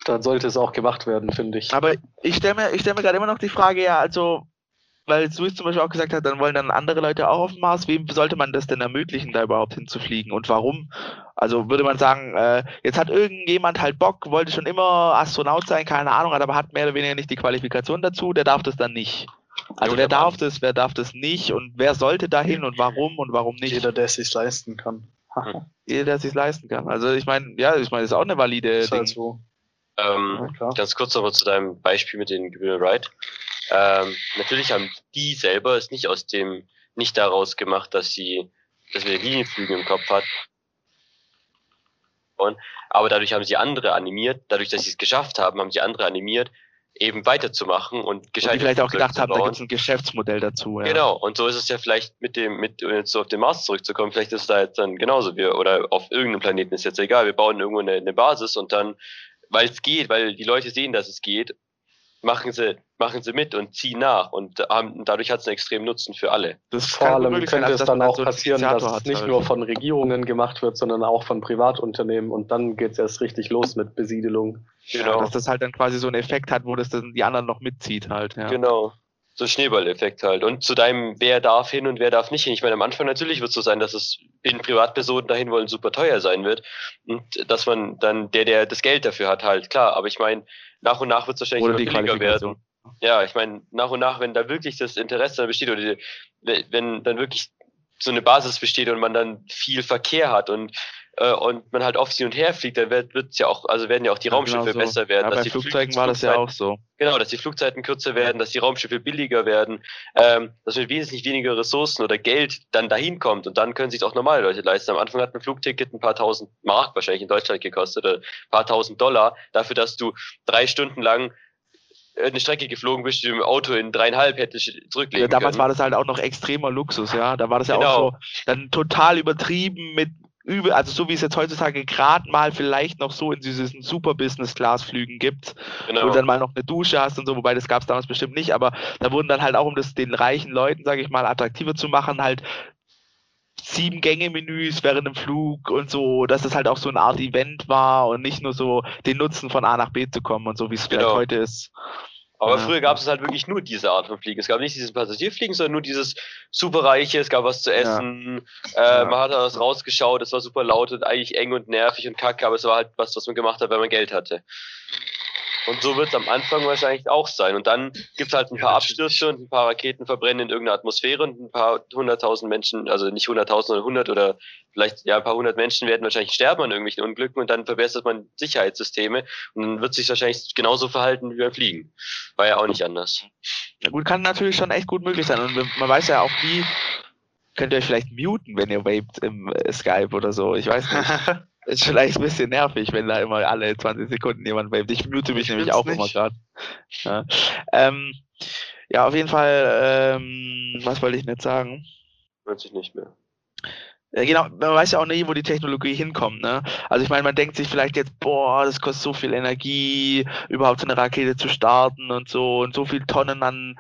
dann sollte es auch gemacht werden, finde ich. Aber ich stelle mir, stell mir gerade immer noch die Frage, ja, also weil Luis zum Beispiel auch gesagt hat, dann wollen dann andere Leute auch auf dem Mars. Wem sollte man das denn ermöglichen, da überhaupt hinzufliegen und warum? Also würde man sagen, äh, jetzt hat irgendjemand halt Bock, wollte schon immer Astronaut sein, keine Ahnung, aber hat mehr oder weniger nicht die Qualifikation dazu, der darf das dann nicht. Also wer darf das, wer darf das nicht und wer sollte dahin und warum und warum nicht? Jeder, der es sich leisten kann. Jeder, der es sich leisten kann. Also ich meine, ja, ich meine, das ist auch eine valide Ist Ding. halt so. Ähm, Ja, ganz kurz nochmal zu deinem Beispiel mit den Gebühren Ride. Ähm, natürlich haben die selber es nicht aus dem, nicht daraus gemacht, dass sie, dass wir Linienflüge im Kopf hatten. Aber dadurch haben sie andere animiert, dadurch, dass sie es geschafft haben, haben sie andere animiert, eben weiterzumachen und Und gescheit die vielleicht auch gedacht haben, da gibt es ein Geschäftsmodell dazu. Ja. Genau, und so ist es ja vielleicht mit dem, mit um jetzt so auf den Mars zurückzukommen, vielleicht ist es da jetzt dann genauso wir oder auf irgendeinem Planeten ist jetzt egal, wir bauen irgendwo eine, eine Basis und dann, weil es geht, weil die Leute sehen, dass es geht, machen sie, machen sie mit und ziehen nach und haben, dadurch hat es einen extremen Nutzen für alle. Das Vor allem möglich sein, könnte es dass dann auch passieren, dass es nicht halt. nur von Regierungen gemacht wird, sondern auch von Privatunternehmen und dann geht es erst richtig los mit Besiedelung. Genau. Dass das halt dann quasi so einen Effekt hat, wo das dann die anderen noch mitzieht halt. Ja. Genau. So Schneeballeffekt halt. Und zu deinem, wer darf hin und wer darf nicht hin. Ich meine, am Anfang natürlich wird es so sein, dass es, wenn Privatpersonen dahin wollen, super teuer sein wird. Und dass man dann, der, der das Geld dafür hat, halt, klar. Aber ich meine, nach und nach wird es wahrscheinlich Oder immer die billiger werden. Ja, ich meine, nach und nach, wenn da wirklich das Interesse dann besteht oder die, wenn dann wirklich so eine Basis besteht und man dann viel Verkehr hat und äh, und man halt oft hin und her fliegt, dann wird wird's ja auch, also werden ja auch die Ja, Raumschiffe genau so. besser werden. Ja, dass bei die Flugzeugen Flug- war das ja auch so. Genau, dass die Flugzeiten kürzer werden, dass die Raumschiffe billiger werden, ähm, dass mit wesentlich weniger Ressourcen oder Geld dann dahin kommt und dann können sich auch normale Leute leisten. Am Anfang hat ein Flugticket ein paar tausend Mark wahrscheinlich in Deutschland gekostet oder ein paar tausend Dollar dafür, dass du drei Stunden lang eine Strecke geflogen bist, die du im Auto in dreieinhalb hättest zurücklegen Ja, damals können. war das halt auch noch extremer Luxus, ja. Da war das ja Genau. auch so dann total übertrieben mit übel, also so wie es jetzt heutzutage gerade mal vielleicht noch so in diesen Super Business Class Flügen gibt, wo genau. du dann mal noch eine Dusche hast und so, wobei das gab es damals bestimmt nicht, aber da wurden dann halt auch, um das den reichen Leuten, sage ich mal, attraktiver zu machen, halt sieben Gänge-Menüs während dem Flug und so, dass das halt auch so eine Art Event war und nicht nur so den Nutzen von A nach B zu kommen und so, wie es vielleicht Genau. heute ist. Aber Ja. früher gab es halt wirklich nur diese Art von Fliegen. Es gab nicht dieses Passagierfliegen, sondern nur dieses superreiche, es gab was zu essen, äh, Ja. man hat da was rausgeschaut, es war super laut und eigentlich eng und nervig und kacke, aber es war halt was, was man gemacht hat, wenn man Geld hatte. Und so wird es am Anfang wahrscheinlich auch sein. Und dann gibt es halt ein Ja, paar natürlich. Abstürze und ein paar Raketen verbrennen in irgendeiner Atmosphäre und ein paar hunderttausend Menschen, also nicht hunderttausend, sondern hundert oder vielleicht ja ein paar hundert Menschen werden wahrscheinlich sterben an irgendwelchen Unglücken und dann verbessert man Sicherheitssysteme und dann wird sich wahrscheinlich genauso verhalten wie beim Fliegen. War ja auch nicht anders. Ja gut, kann natürlich schon echt gut möglich sein. Und man weiß ja auch nie, könnt ihr euch vielleicht muten, wenn ihr vaped im äh, Skype oder so. Ich weiß nicht. (laughs) Ist vielleicht ein bisschen nervig, wenn da immer alle 20 Sekunden jemand vaped. Ich mute mich Ich nämlich auch immer nicht. gerade. Ja. Ähm, ja, auf jeden Fall, ähm, was wollte ich nicht sagen? Hört sich nicht mehr. Ja, genau, man weiß ja auch nie, wo die Technologie hinkommt, ne? Also ich meine, man denkt sich vielleicht jetzt, boah, das kostet so viel Energie, überhaupt so eine Rakete zu starten und so und so viel Tonnen an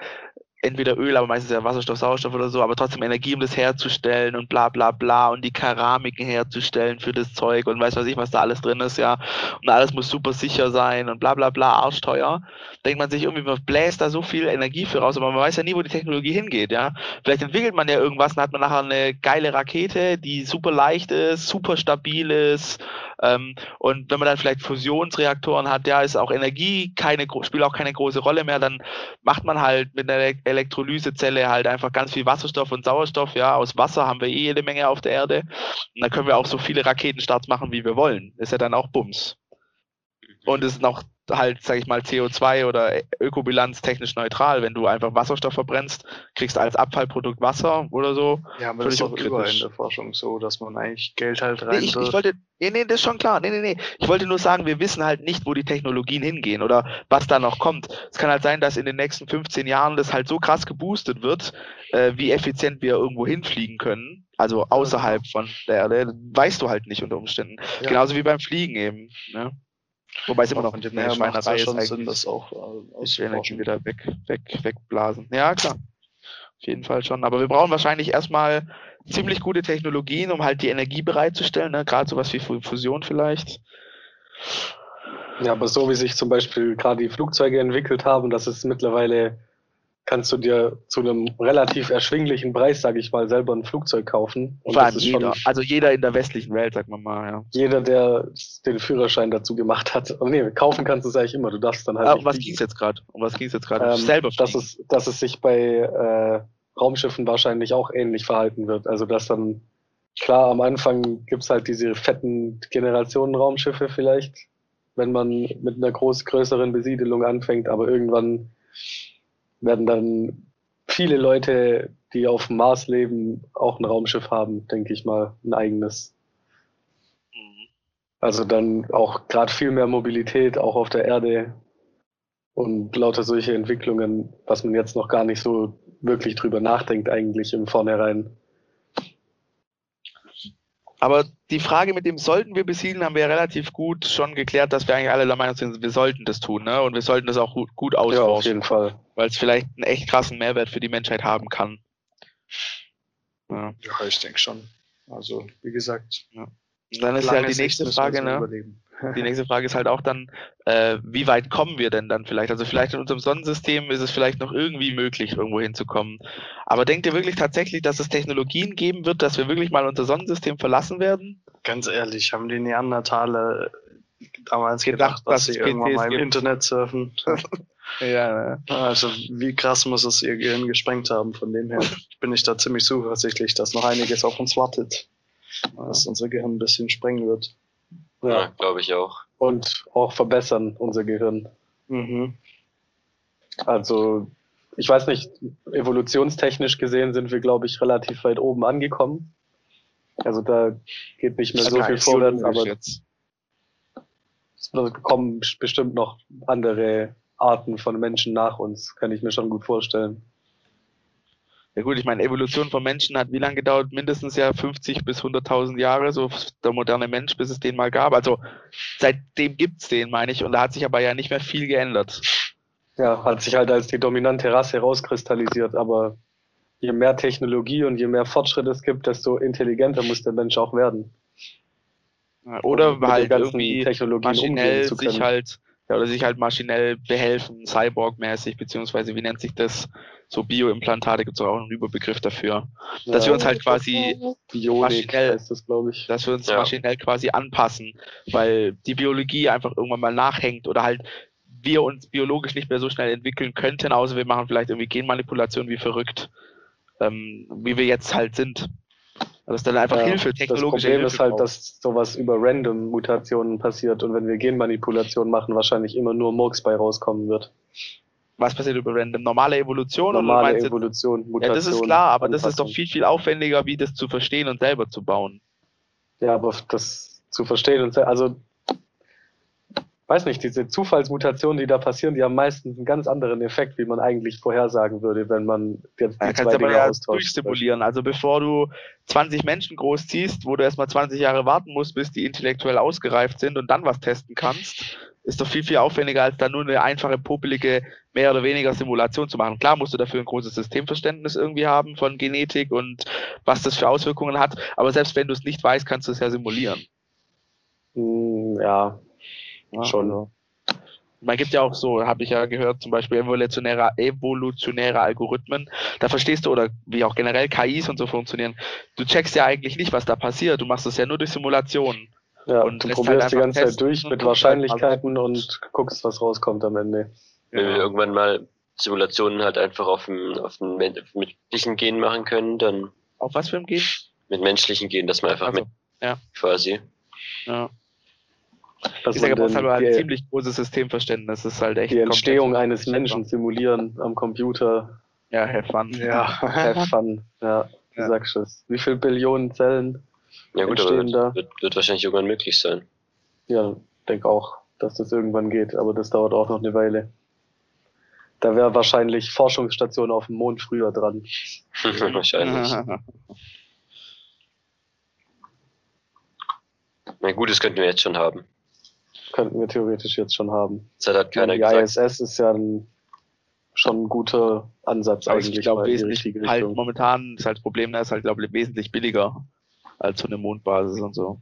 entweder Öl, aber meistens ja Wasserstoff, Sauerstoff oder so, aber trotzdem Energie, um das herzustellen und bla bla bla und die Keramiken herzustellen für das Zeug und weiß was ich, was da alles drin ist, ja. Und alles muss super sicher sein und bla bla bla, arschteuer. Denkt man sich irgendwie, man bläst da so viel Energie für raus, aber man weiß ja nie, wo die Technologie hingeht, ja. Vielleicht entwickelt man ja irgendwas und hat man nachher eine geile Rakete, die super leicht ist, super stabil ist. Ähm, und wenn man dann vielleicht Fusionsreaktoren hat, ja, ist auch Energie keine, spielt auch keine große Rolle mehr, dann macht man halt mit einer Elektrolysezelle halt einfach ganz viel Wasserstoff und Sauerstoff, ja, aus Wasser haben wir eh jede Menge auf der Erde. Und dann können wir auch so viele Raketenstarts machen, wie wir wollen. Ist ja dann auch Bums. Und es ist noch halt, sag ich mal, CO2 oder Ökobilanz technisch neutral. Wenn du einfach Wasserstoff verbrennst, kriegst als Abfallprodukt Wasser oder so. Ja, aber das ist auch überall in der Forschung so, dass man eigentlich Geld halt Nee, rein ich, ich wirft. wollte, nee, nee, das ist schon klar. Nee, nee, nee. Ich wollte nur sagen, wir wissen halt nicht, wo die Technologien hingehen oder was da noch kommt. Es kann halt sein, dass in den nächsten 15 Jahren das halt so krass geboostet wird, äh, wie effizient wir irgendwo hinfliegen können. Also außerhalb von der Erde. Weißt du halt nicht unter Umständen. Ja. Genauso wie beim Fliegen eben. Ne? Wobei es immer noch eine her macht ist schon. Sinn, das auch äh, die Energie auszuforschen. wieder weg, weg, wegblasen. Ja, klar. Auf jeden Fall schon. Aber wir brauchen wahrscheinlich erstmal ziemlich gute Technologien, um halt die Energie bereitzustellen, ne? gerade sowas wie Fu- Fusion vielleicht. Ja, aber so wie sich zum Beispiel gerade die Flugzeuge entwickelt haben, dass es mittlerweile kannst du dir zu einem relativ erschwinglichen Preis, sage ich mal, selber ein Flugzeug kaufen. Und Vor allem jeder, also jeder in der westlichen Welt, sag man mal, ja. Jeder, der den Führerschein dazu gemacht hat. Oh, nee, kaufen kannst du es eigentlich immer, du darfst dann halt. Ah, um was ging es jetzt gerade? Um was ging es jetzt gerade? Ähm, selber dass es, dass es sich bei äh, Raumschiffen wahrscheinlich auch ähnlich verhalten wird. Also dass dann, klar, am Anfang gibt's halt diese fetten Generationen Raumschiffe vielleicht, wenn man mit einer groß größeren Besiedelung anfängt, aber irgendwann werden dann viele Leute, die auf dem Mars leben, auch ein Raumschiff haben, denke ich mal, ein eigenes. Mhm. Also dann auch gerade viel mehr Mobilität, auch auf der Erde und lauter solche Entwicklungen, was man jetzt noch gar nicht so wirklich drüber nachdenkt eigentlich im Vornherein. Aber die Frage mit dem sollten wir besiedeln, haben wir ja relativ gut schon geklärt, dass wir eigentlich alle der Meinung sind, wir sollten das tun, ne? Und wir sollten das auch gut, gut ausforschen. Ja, auf jeden Fall. Weil es vielleicht einen echt krassen Mehrwert für die Menschheit haben kann. Ja, ja ich denke schon. Also, wie gesagt. Ja. Und dann ist ja die nächste Frage, ne? Überleben. Die nächste Frage ist halt auch dann, äh, wie weit kommen wir denn dann vielleicht? Also vielleicht in unserem Sonnensystem ist es vielleicht noch irgendwie möglich, irgendwo hinzukommen. Aber denkt ihr wirklich tatsächlich, dass es Technologien geben wird, dass wir wirklich mal unser Sonnensystem verlassen werden? Ganz ehrlich, haben die Neandertaler damals gedacht, gedacht dass sie irgendwann mal im gibt. Internet surfen? (laughs) ja, Also wie krass muss es ihr Gehirn gesprengt haben, von dem her bin ich da ziemlich zuversichtlich, dass noch einiges auf uns wartet, dass unser Gehirn ein bisschen sprengen wird. Ja, ja glaube ich auch. Und auch verbessern unser Gehirn. Mhm. Also, ich weiß nicht, evolutionstechnisch gesehen sind wir, glaube ich, relativ weit oben angekommen. Also da geht nicht mehr so viel vorwärts, aber jetzt. es kommen bestimmt noch andere Arten von Menschen nach uns, kann ich mir schon gut vorstellen. Ja gut, ich meine, Evolution von Menschen hat wie lange gedauert? Mindestens ja 50 bis 100.000 Jahre, so der moderne Mensch, bis es den mal gab. Also seitdem gibt's den, meine ich, und da hat sich aber ja nicht mehr viel geändert. Ja, hat sich halt als die dominante Rasse herauskristallisiert, aber je mehr Technologie und je mehr Fortschritt es gibt, desto intelligenter muss der Mensch auch werden. Oder um halt irgendwie maschinell sich halt ja, oder sich halt maschinell behelfen, Cyborg-mäßig, beziehungsweise wie nennt sich das? So Bioimplantate gibt es auch einen Überbegriff dafür. Dass ja, wir uns halt quasi Bionik maschinell, das, ich. dass wir uns ja. maschinell quasi anpassen, weil die Biologie einfach irgendwann mal nachhängt oder halt wir uns biologisch nicht mehr so schnell entwickeln könnten, außer wir machen vielleicht irgendwie Genmanipulation wie verrückt, ähm, wie wir jetzt halt sind. Das ist dann einfach ja, Hilfe, technologische Das Problem Hilfe ist halt, braucht. dass sowas über Random-Mutationen passiert und wenn wir Genmanipulation machen, wahrscheinlich immer nur Murks bei rauskommen wird. Was passiert über Random? Normale Evolution? Normale oder Evolution, Mutation. Ja, das ist klar, aber Anpassung. das ist doch viel, viel aufwendiger, wie das zu verstehen und selber zu bauen. Ja, aber das zu verstehen und also weiß nicht, diese Zufallsmutationen, die da passieren, die haben meistens einen ganz anderen Effekt, wie man eigentlich vorhersagen würde, wenn man jetzt die ja, zwei Dinge ja durchsimulieren. Also bevor du 20 Menschen großziehst, wo du erstmal 20 Jahre warten musst, bis die intellektuell ausgereift sind und dann was testen kannst, ist doch viel, viel aufwendiger, als da nur eine einfache, popelige, mehr oder weniger Simulation zu machen. Klar musst du dafür ein großes Systemverständnis irgendwie haben von Genetik und was das für Auswirkungen hat, aber selbst wenn du es nicht weißt, kannst du es ja simulieren. Hm, ja, ja, schon. Also. Man gibt ja auch so, habe ich ja gehört, zum Beispiel evolutionäre, evolutionäre Algorithmen. Da verstehst du, oder wie auch generell KIs und so funktionieren, du checkst ja eigentlich nicht, was da passiert. Du machst es ja nur durch Simulationen. Ja, und du halt probierst halt die ganze Zeit durch mit Wahrscheinlichkeiten und guckst, was rauskommt am Ende. Wenn wir irgendwann mal Simulationen halt einfach auf dem, auf dem menschlichen Gen machen können, dann. Auf was für ein Gen? Mit menschlichen Gen, dass man einfach also, mit ja. quasi. Ja. Dass ich sage, man halt ein ziemlich großes Systemverständnis. Das ist halt echt die Entstehung eines Menschen simulieren am Computer. Ja, have fun. Ja, (laughs) have fun. Ja, du ja. sagst es. Wie viele Billionen Zellen ja, gut, entstehen aber da? Wird, wird wahrscheinlich irgendwann möglich sein. Ja, denke auch, dass das irgendwann geht, aber das dauert auch noch eine Weile. Da wäre wahrscheinlich Forschungsstation auf dem Mond früher dran. (laughs) wahrscheinlich. (laughs) Na gut, das könnten wir jetzt schon haben könnten wir theoretisch jetzt schon haben. Das hat keiner die gesagt. ISS ist ja ein, schon ein guter Ansatz Aber eigentlich. Ich glaube, wesentlich halt momentan ist halt das Problem, da ist halt, glaube ich, wesentlich billiger als so eine Mondbasis und so.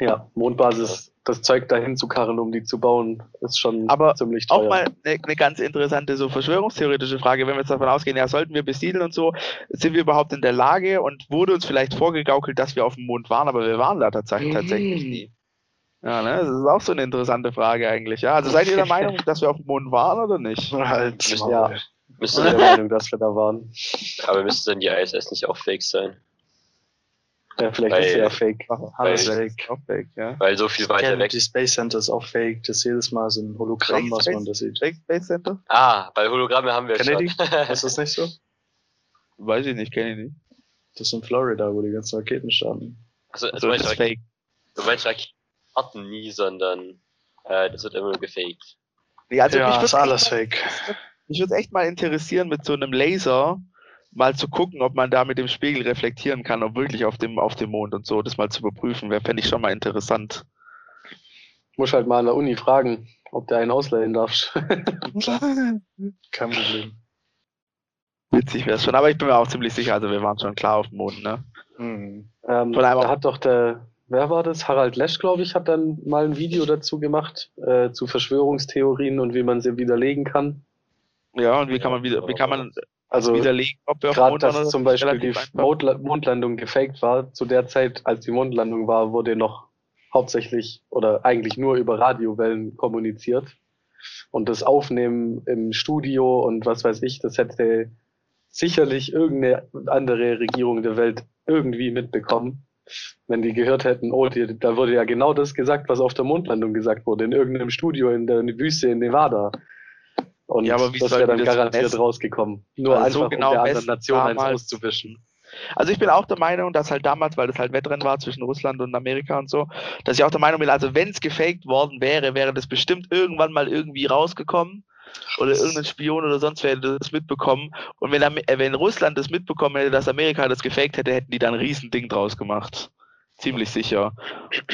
Ja, Mondbasis, das Zeug dahin zu karren, um die zu bauen, ist schon Aber ziemlich teuer. Auch mal eine, eine ganz interessante, so verschwörungstheoretische Frage, wenn wir jetzt davon ausgehen, ja, sollten wir besiedeln und so, sind wir überhaupt in der Lage und wurde uns vielleicht vorgegaukelt, dass wir auf dem Mond waren, aber wir waren da tatsächlich, tatsächlich nie. Ja, ne? Das ist auch so eine interessante Frage eigentlich, ja. Also seid ihr der (laughs) Meinung, dass wir auf dem Mond waren oder nicht? (laughs) Halt, Müssen- ja, Müsste ich bin der Meinung, dass wir da waren. aber müsste dann die ISS nicht auch fake sein? Ja, vielleicht Weil- ist sie ja fake. Alles Weil- fake. Auch weg, ja. Weil so viel weiter weg. Kennedy Space Center ist auch fake. Das ist jedes Mal so ein Hologramm, was man da sieht. Fake Space Center? Ah, bei Hologramme haben wir Kennedy? schon. (laughs) Ist das nicht so? Weiß ich nicht, kenne ich nicht. Das ist in Florida, wo die ganzen Raketen starten. also, also Also, meinst das du, ist fake. du meinst Raketen starten nie, sondern äh, das wird immer nur gefaked. Nee, also ja, ist echt alles mal- fake. Mich würde echt mal interessieren, mit so einem Laser mal zu gucken, ob man da mit dem Spiegel reflektieren kann, ob wirklich auf dem, auf dem Mond und so, das mal zu überprüfen, wäre, fände ich schon mal interessant. Muss halt mal an der Uni fragen, ob der einen ausleihen darf. (laughs) Kein Problem. Witzig wäre es schon, aber ich bin mir auch ziemlich sicher, also wir waren schon klar auf dem Mond, ne? Hm. ähm, Von einem- da hat doch der, wer war das? Harald Lesch, glaube ich, hat dann mal ein Video dazu gemacht, äh, zu Verschwörungstheorien und wie man sie widerlegen kann. Ja, und wie kann man wieder, wie kann man Also widerlegen, ob wir auf dem gerade, dass zum? Beispiel die einfach. Mondlandung gefaked war, zu der Zeit, als die Mondlandung war, wurde noch hauptsächlich oder eigentlich nur über Radiowellen kommuniziert. Und das Aufnehmen im Studio und was weiß ich, das hätte sicherlich irgendeine andere Regierung der Welt irgendwie mitbekommen, wenn die gehört hätten, oh, die, da wurde ja genau das gesagt, was auf der Mondlandung gesagt wurde, in irgendeinem Studio in der Wüste in Nevada. Und Ja, aber wie das wäre dann das garantiert messen? rausgekommen. Nur Also einfach, so genau um der anderen Nation eins auszuwischen. Also ich bin auch der Meinung, dass halt damals, weil das halt Wettrennen war zwischen Russland und Amerika und so, dass ich auch der Meinung bin, also wenn es gefaked worden wäre, wäre das bestimmt irgendwann mal irgendwie rausgekommen oder irgendein Spion oder sonst wer hätte das mitbekommen. Und wenn, äh, wenn Russland das mitbekommen hätte, dass Amerika das gefaked hätte, hätten die dann ein Riesending draus gemacht. Ziemlich sicher.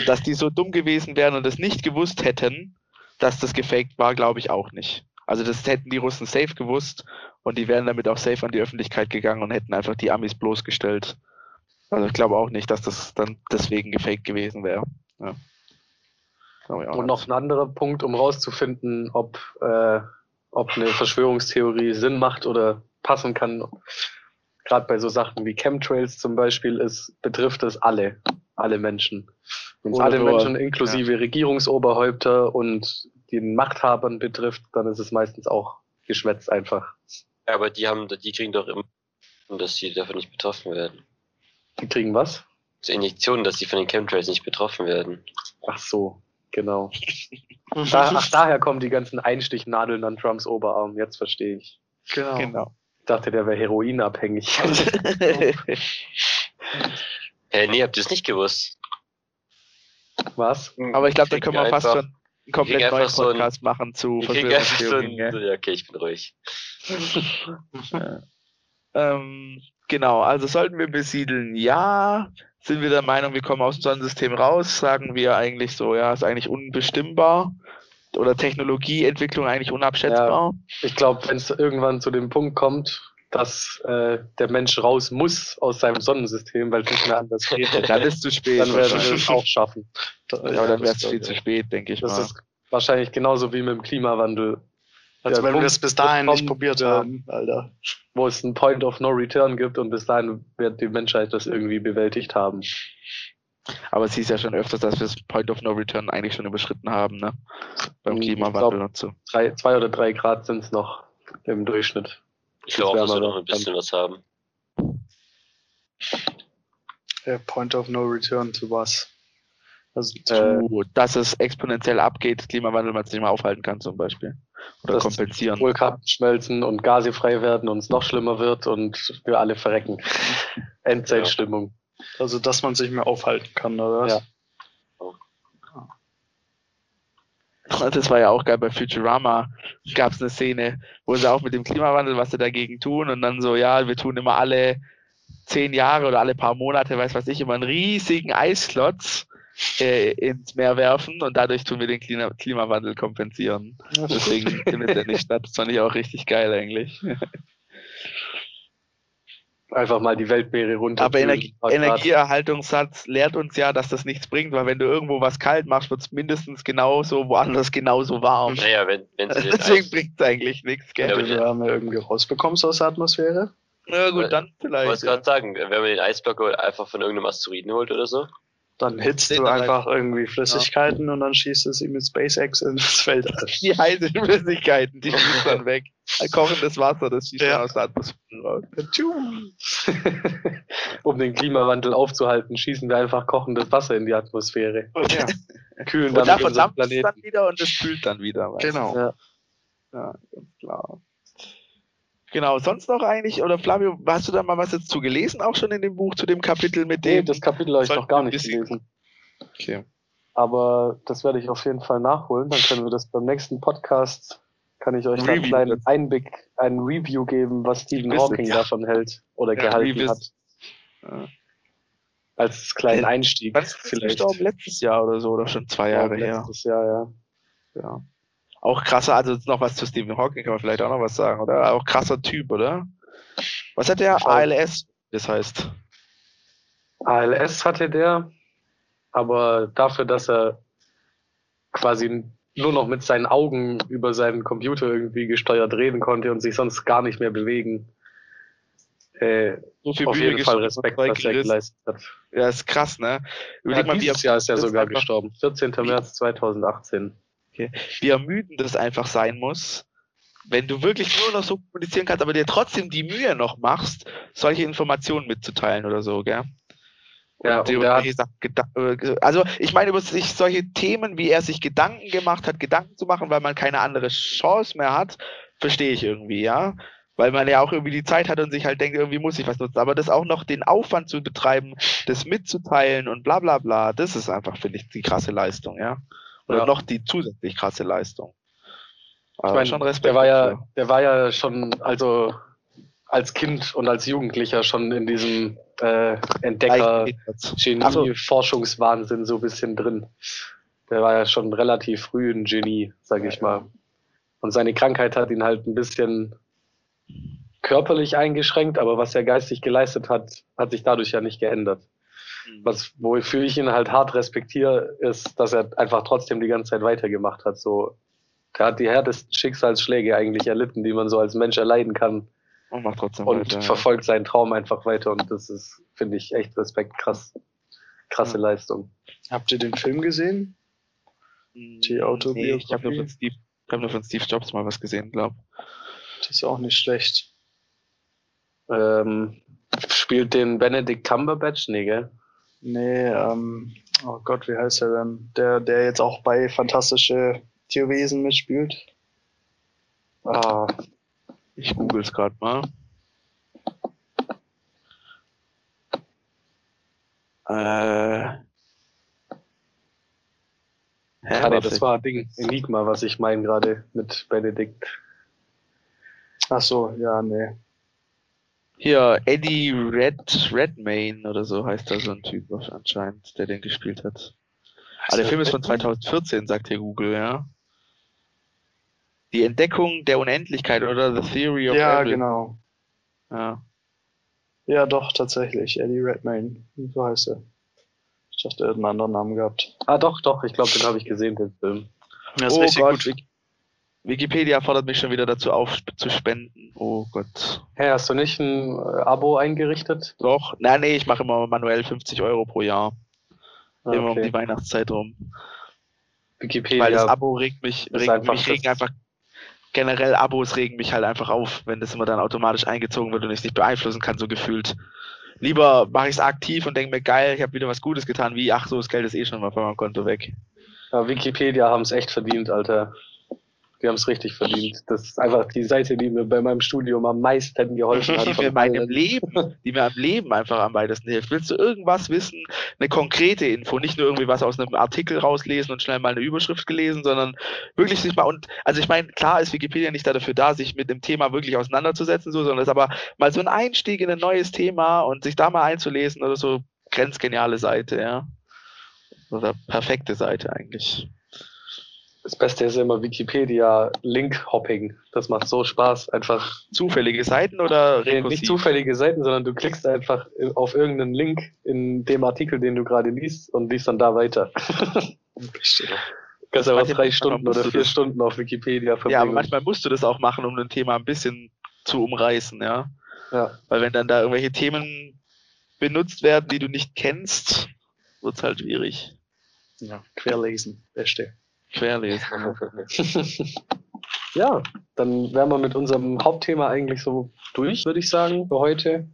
Dass die so dumm gewesen wären und das nicht gewusst hätten, dass das gefaked war, glaube ich auch nicht. Also das hätten die Russen safe gewusst und die wären damit auch safe an die Öffentlichkeit gegangen und hätten einfach die Amis bloßgestellt. Also ich glaube auch nicht, dass das dann deswegen gefaked gewesen wäre. Ja. Und noch ein anderer Punkt, um rauszufinden, ob, äh, ob eine Verschwörungstheorie Sinn macht oder passen kann. Gerade bei so Sachen wie Chemtrails zum Beispiel ist, betrifft es alle, alle Menschen. Wenn es Oder alle nur- Menschen inklusive Regierungsoberhäupter und den Machthabern betrifft, dann ist es meistens auch Geschwätz einfach. Ja, aber die haben, die kriegen doch immer, dass sie davon nicht betroffen werden. Die kriegen was? So Injektionen, dass sie von den Chemtrails nicht betroffen werden. Ach so, genau. (laughs) Da, ach, daher kommen die ganzen Einstichnadeln an Trumps Oberarm. Jetzt verstehe ich. Genau. Genau. Ich dachte, der wäre heroinabhängig. Hä, (laughs) nee, habt ihr es nicht gewusst? Was? Aber ich glaube, da können wir fast schon einen komplett neuen einfach so ein- Podcast machen zu so Verschwörungstheorien. ein, gell? ja, okay, ich bin ruhig. (laughs) Ähm, genau, also sollten wir besiedeln? Ja. Sind wir der Meinung, wir kommen aus dem Sonnensystem raus? Sagen wir eigentlich so, ja, ist eigentlich unbestimmbar? Oder Technologieentwicklung eigentlich unabschätzbar? Ich glaube, wenn es irgendwann zu dem Punkt kommt, dass äh, der Mensch raus muss aus seinem Sonnensystem, weil es nicht mehr anders geht, (laughs) Dann ist es zu spät. dann werden wir es auch schaffen. ja, aber dann wäre es das viel zu ich. spät, denke ich Das mal. ist wahrscheinlich genauso wie mit dem Klimawandel, Also Der wenn wir es bis dahin nicht probiert haben, Alter. wo es einen Point of No Return gibt und bis dahin wird die Menschheit das irgendwie bewältigt haben. Aber es hieß ja schon öfters, dass wir das Point of No Return eigentlich schon überschritten haben, ne? Beim Ich Klimawandel glaub- und so. Drei, zwei oder drei Grad sind es noch im Durchschnitt. Ich glaube dass wir noch ein bisschen was haben. Ja, Point of No Return zu was? Also, Äh, dass es exponentiell abgeht, Klimawandel man es nicht mehr aufhalten kann zum Beispiel. Oder Das- kompensieren. Vulkan schmelzen und Gase frei werden und es noch schlimmer wird und wir alle verrecken. (laughs) Endzeitstimmung. also, dass man sich mehr aufhalten kann, oder was? Ja. Das war ja auch geil bei Futurama. Gab es eine Szene, wo sie auch mit dem Klimawandel, was sie dagegen tun, und dann so, ja, wir tun immer alle zehn Jahre oder alle paar Monate, weiß was ich, immer einen riesigen Eisklotz äh, ins Meer werfen und dadurch tun wir den Klima Klimawandel kompensieren. Deswegen findet er nicht statt. Das fand ich auch richtig geil eigentlich. (laughs) Einfach mal die Weltmeere runter. Aber Energie, Energieerhaltungssatz lehrt uns ja, dass das nichts bringt, weil wenn du irgendwo was kalt machst, wird es mindestens genauso, woanders genauso warm. Naja, wenn, wenn sie (laughs) den Deswegen bringt es eigentlich nichts, gell? Wenn du Wärme irgendwie rausbekommst aus der Atmosphäre. Ja, gut, dann Ich vielleicht. wollte Ja. gerade sagen, wenn man den Eisblock einfach von irgendeinem Asteroiden holt oder so. Dann hitzt du dann einfach irgendwie Flüssigkeiten und dann schießt es ihm mit SpaceX ins Weltall. (laughs) Die heißen Flüssigkeiten, die schießt dann (laughs) weg. Ein kochendes Wasser, das schießt Ja. dann aus der Atmosphäre raus. um den Klimawandel aufzuhalten, schießen wir einfach kochendes Wasser in die Atmosphäre. Ja. (laughs) Kühlen Und damit davon dampft es dann wieder und es kühlt dann wieder. Genau. Ja. Ja, ganz klar. Genau, sonst noch eigentlich, oder Flavio, hast du da mal was jetzt zu gelesen, auch schon in dem Buch, zu dem Kapitel mit Nee, dem? das Kapitel habe ich noch gar nicht gelesen. okay. Aber das werde ich auf jeden Fall nachholen. Dann können wir das beim nächsten Podcast, kann ich euch da einen kleinen dazu. Einblick, ein Review geben, was Stephen Revisit, Hawking ja. davon hält oder Ja, gehalten Revisit. hat. Ja. Als kleinen Äh, Einstieg das vielleicht. gestorben? Letztes Jahr oder so, oder schon zwei Ja, Jahre her. letztes Jahr, ja. Ja. Auch krasser, also noch was zu Stephen Hawking kann man vielleicht auch noch was sagen, oder? Auch krasser Typ, oder? Was hat der. ALS, das heißt? ALS hatte der, aber dafür, dass er quasi nur noch mit seinen Augen über seinen Computer irgendwie gesteuert reden konnte und sich sonst gar nicht mehr bewegen. Äh, So viel auf Bühne jeden Fall Respekt, was er geleistet hat. Ja, ist krass, ne? Ja, Überleg mal, wie, dieses Jahr ist er sogar gestorben. 14. März 2018. wie ermüdend das einfach sein muss, wenn du wirklich nur noch so kommunizieren kannst, aber dir trotzdem die Mühe noch machst, solche Informationen mitzuteilen oder so, gell? Ja, Und und über er geda- äh, also ich meine, über sich solche Themen, wie er sich Gedanken gemacht hat, Gedanken zu machen, weil man keine andere Chance mehr hat, verstehe ich irgendwie, ja. Weil man ja auch irgendwie die Zeit hat und sich halt denkt, irgendwie muss ich was nutzen. Aber das auch noch den Aufwand zu betreiben, das mitzuteilen und bla bla bla, das ist einfach, finde ich, die krasse Leistung, ja. Oder Ja. noch die zusätzlich krasse Leistung. Ich Aber meine, schon Respekt der war ja, der war ja schon, also als Kind und als Jugendlicher schon in diesem äh, Entdecker, Genie, Ach so. Ein bisschen drin. Der war ja schon relativ früh ein Genie, sag ich mal. Und seine Krankheit hat ihn halt ein bisschen körperlich eingeschränkt, aber was er geistig geleistet hat, hat sich dadurch ja nicht geändert. Was, wofür ich ihn halt hart respektiere, ist, dass er einfach trotzdem die ganze Zeit weitergemacht hat. So, er hat die härtesten Schicksalsschläge eigentlich erlitten, die man so als Mensch erleiden kann Und macht trotzdem und weiter. ja. verfolgt seinen Traum einfach weiter. Und das ist, finde ich, echt Respekt, krass. Krasse Ja. Leistung. Habt ihr den Film gesehen? die Autobiografie? Nee, ich habe nur, von Steve- ich hab nur von Steve Jobs mal was gesehen, glaube Das ist auch nicht schlecht. Ähm, spielt den Benedict Cumberbatch? Nee, gell? Nee, ähm, oh Gott, wie heißt er denn? Der, der jetzt auch bei Fantastische Tierwesen mitspielt. Ah, Ich google es gerade mal. Äh. Hä, ah, nee, das war Ding, Enigma, was ich meine gerade mit Benedict. Ach so, ja, nee. Hier, Eddie Red, Redmayne oder so heißt da so ein Typ anscheinend, der den gespielt hat. Ah, der Film ist von 2014, sagt hier Google, ja. Die Entdeckung der Unendlichkeit oder The Theory of Ja, Everything. genau. Ja. Ja, doch, tatsächlich. Eddie Redmayne. So heißt er. Ich dachte, er hätte einen anderen Namen gehabt. Ah, doch, doch, ich glaube, den habe ich gesehen, den Film. Das ist oh richtig Gott, gut. Wik- Wikipedia fordert mich schon wieder dazu auf, zu spenden. Oh Gott. Hey, hast du nicht ein äh, Abo eingerichtet? Doch, nein, nee, ich mache immer manuell 50 Euro pro Jahr. Ah, Immer um okay. die Weihnachtszeit rum. Wikipedia. Weil das Abo regt mich, regt einfach mich regen einfach, generell Abos regen mich halt einfach auf, wenn das immer dann automatisch eingezogen wird und ich es nicht beeinflussen kann, so gefühlt. Lieber mache ich es aktiv und denke mir, geil, ich habe wieder was Gutes getan, wie, ach so, das Geld ist eh schon mal von meinem Konto weg. Ja, Wikipedia haben es echt verdient, Alter. Die haben es richtig verdient. Das ist einfach die Seite, die mir bei meinem Studium am meisten geholfen hat. Die mir meinem. Leben, die mir am Leben einfach am weitesten hilft. Willst du irgendwas wissen, eine konkrete Info, nicht nur irgendwie was aus einem Artikel rauslesen und schnell mal eine Überschrift gelesen, sondern wirklich sich mal und also ich meine, klar ist Wikipedia nicht dafür da, sich mit dem Thema wirklich auseinanderzusetzen, so, sondern es ist aber mal so ein Einstieg in ein neues Thema und sich da mal einzulesen oder so, grenzgeniale Seite, ja. Oder perfekte Seite eigentlich. Das Beste ist immer Wikipedia Link-Hopping. Das macht so Spaß. Einfach Zufällige Seiten oder rekursiv? nicht zufällige Seiten, sondern du klickst einfach auf irgendeinen Link in dem Artikel, den du gerade liest und liest dann da weiter. Kannst aber drei Stunden oder vier Stunden auf Wikipedia verbringen. Ja, aber manchmal musst du das auch machen, um ein Thema ein bisschen zu umreißen, ja. Ja. Weil wenn dann da irgendwelche Themen benutzt werden, die du nicht kennst, wird's halt schwierig. Ja, querlesen. Beste. Querlesen. (laughs) ja, dann wären wir mit unserem Hauptthema eigentlich so durch, würde ich sagen, für heute.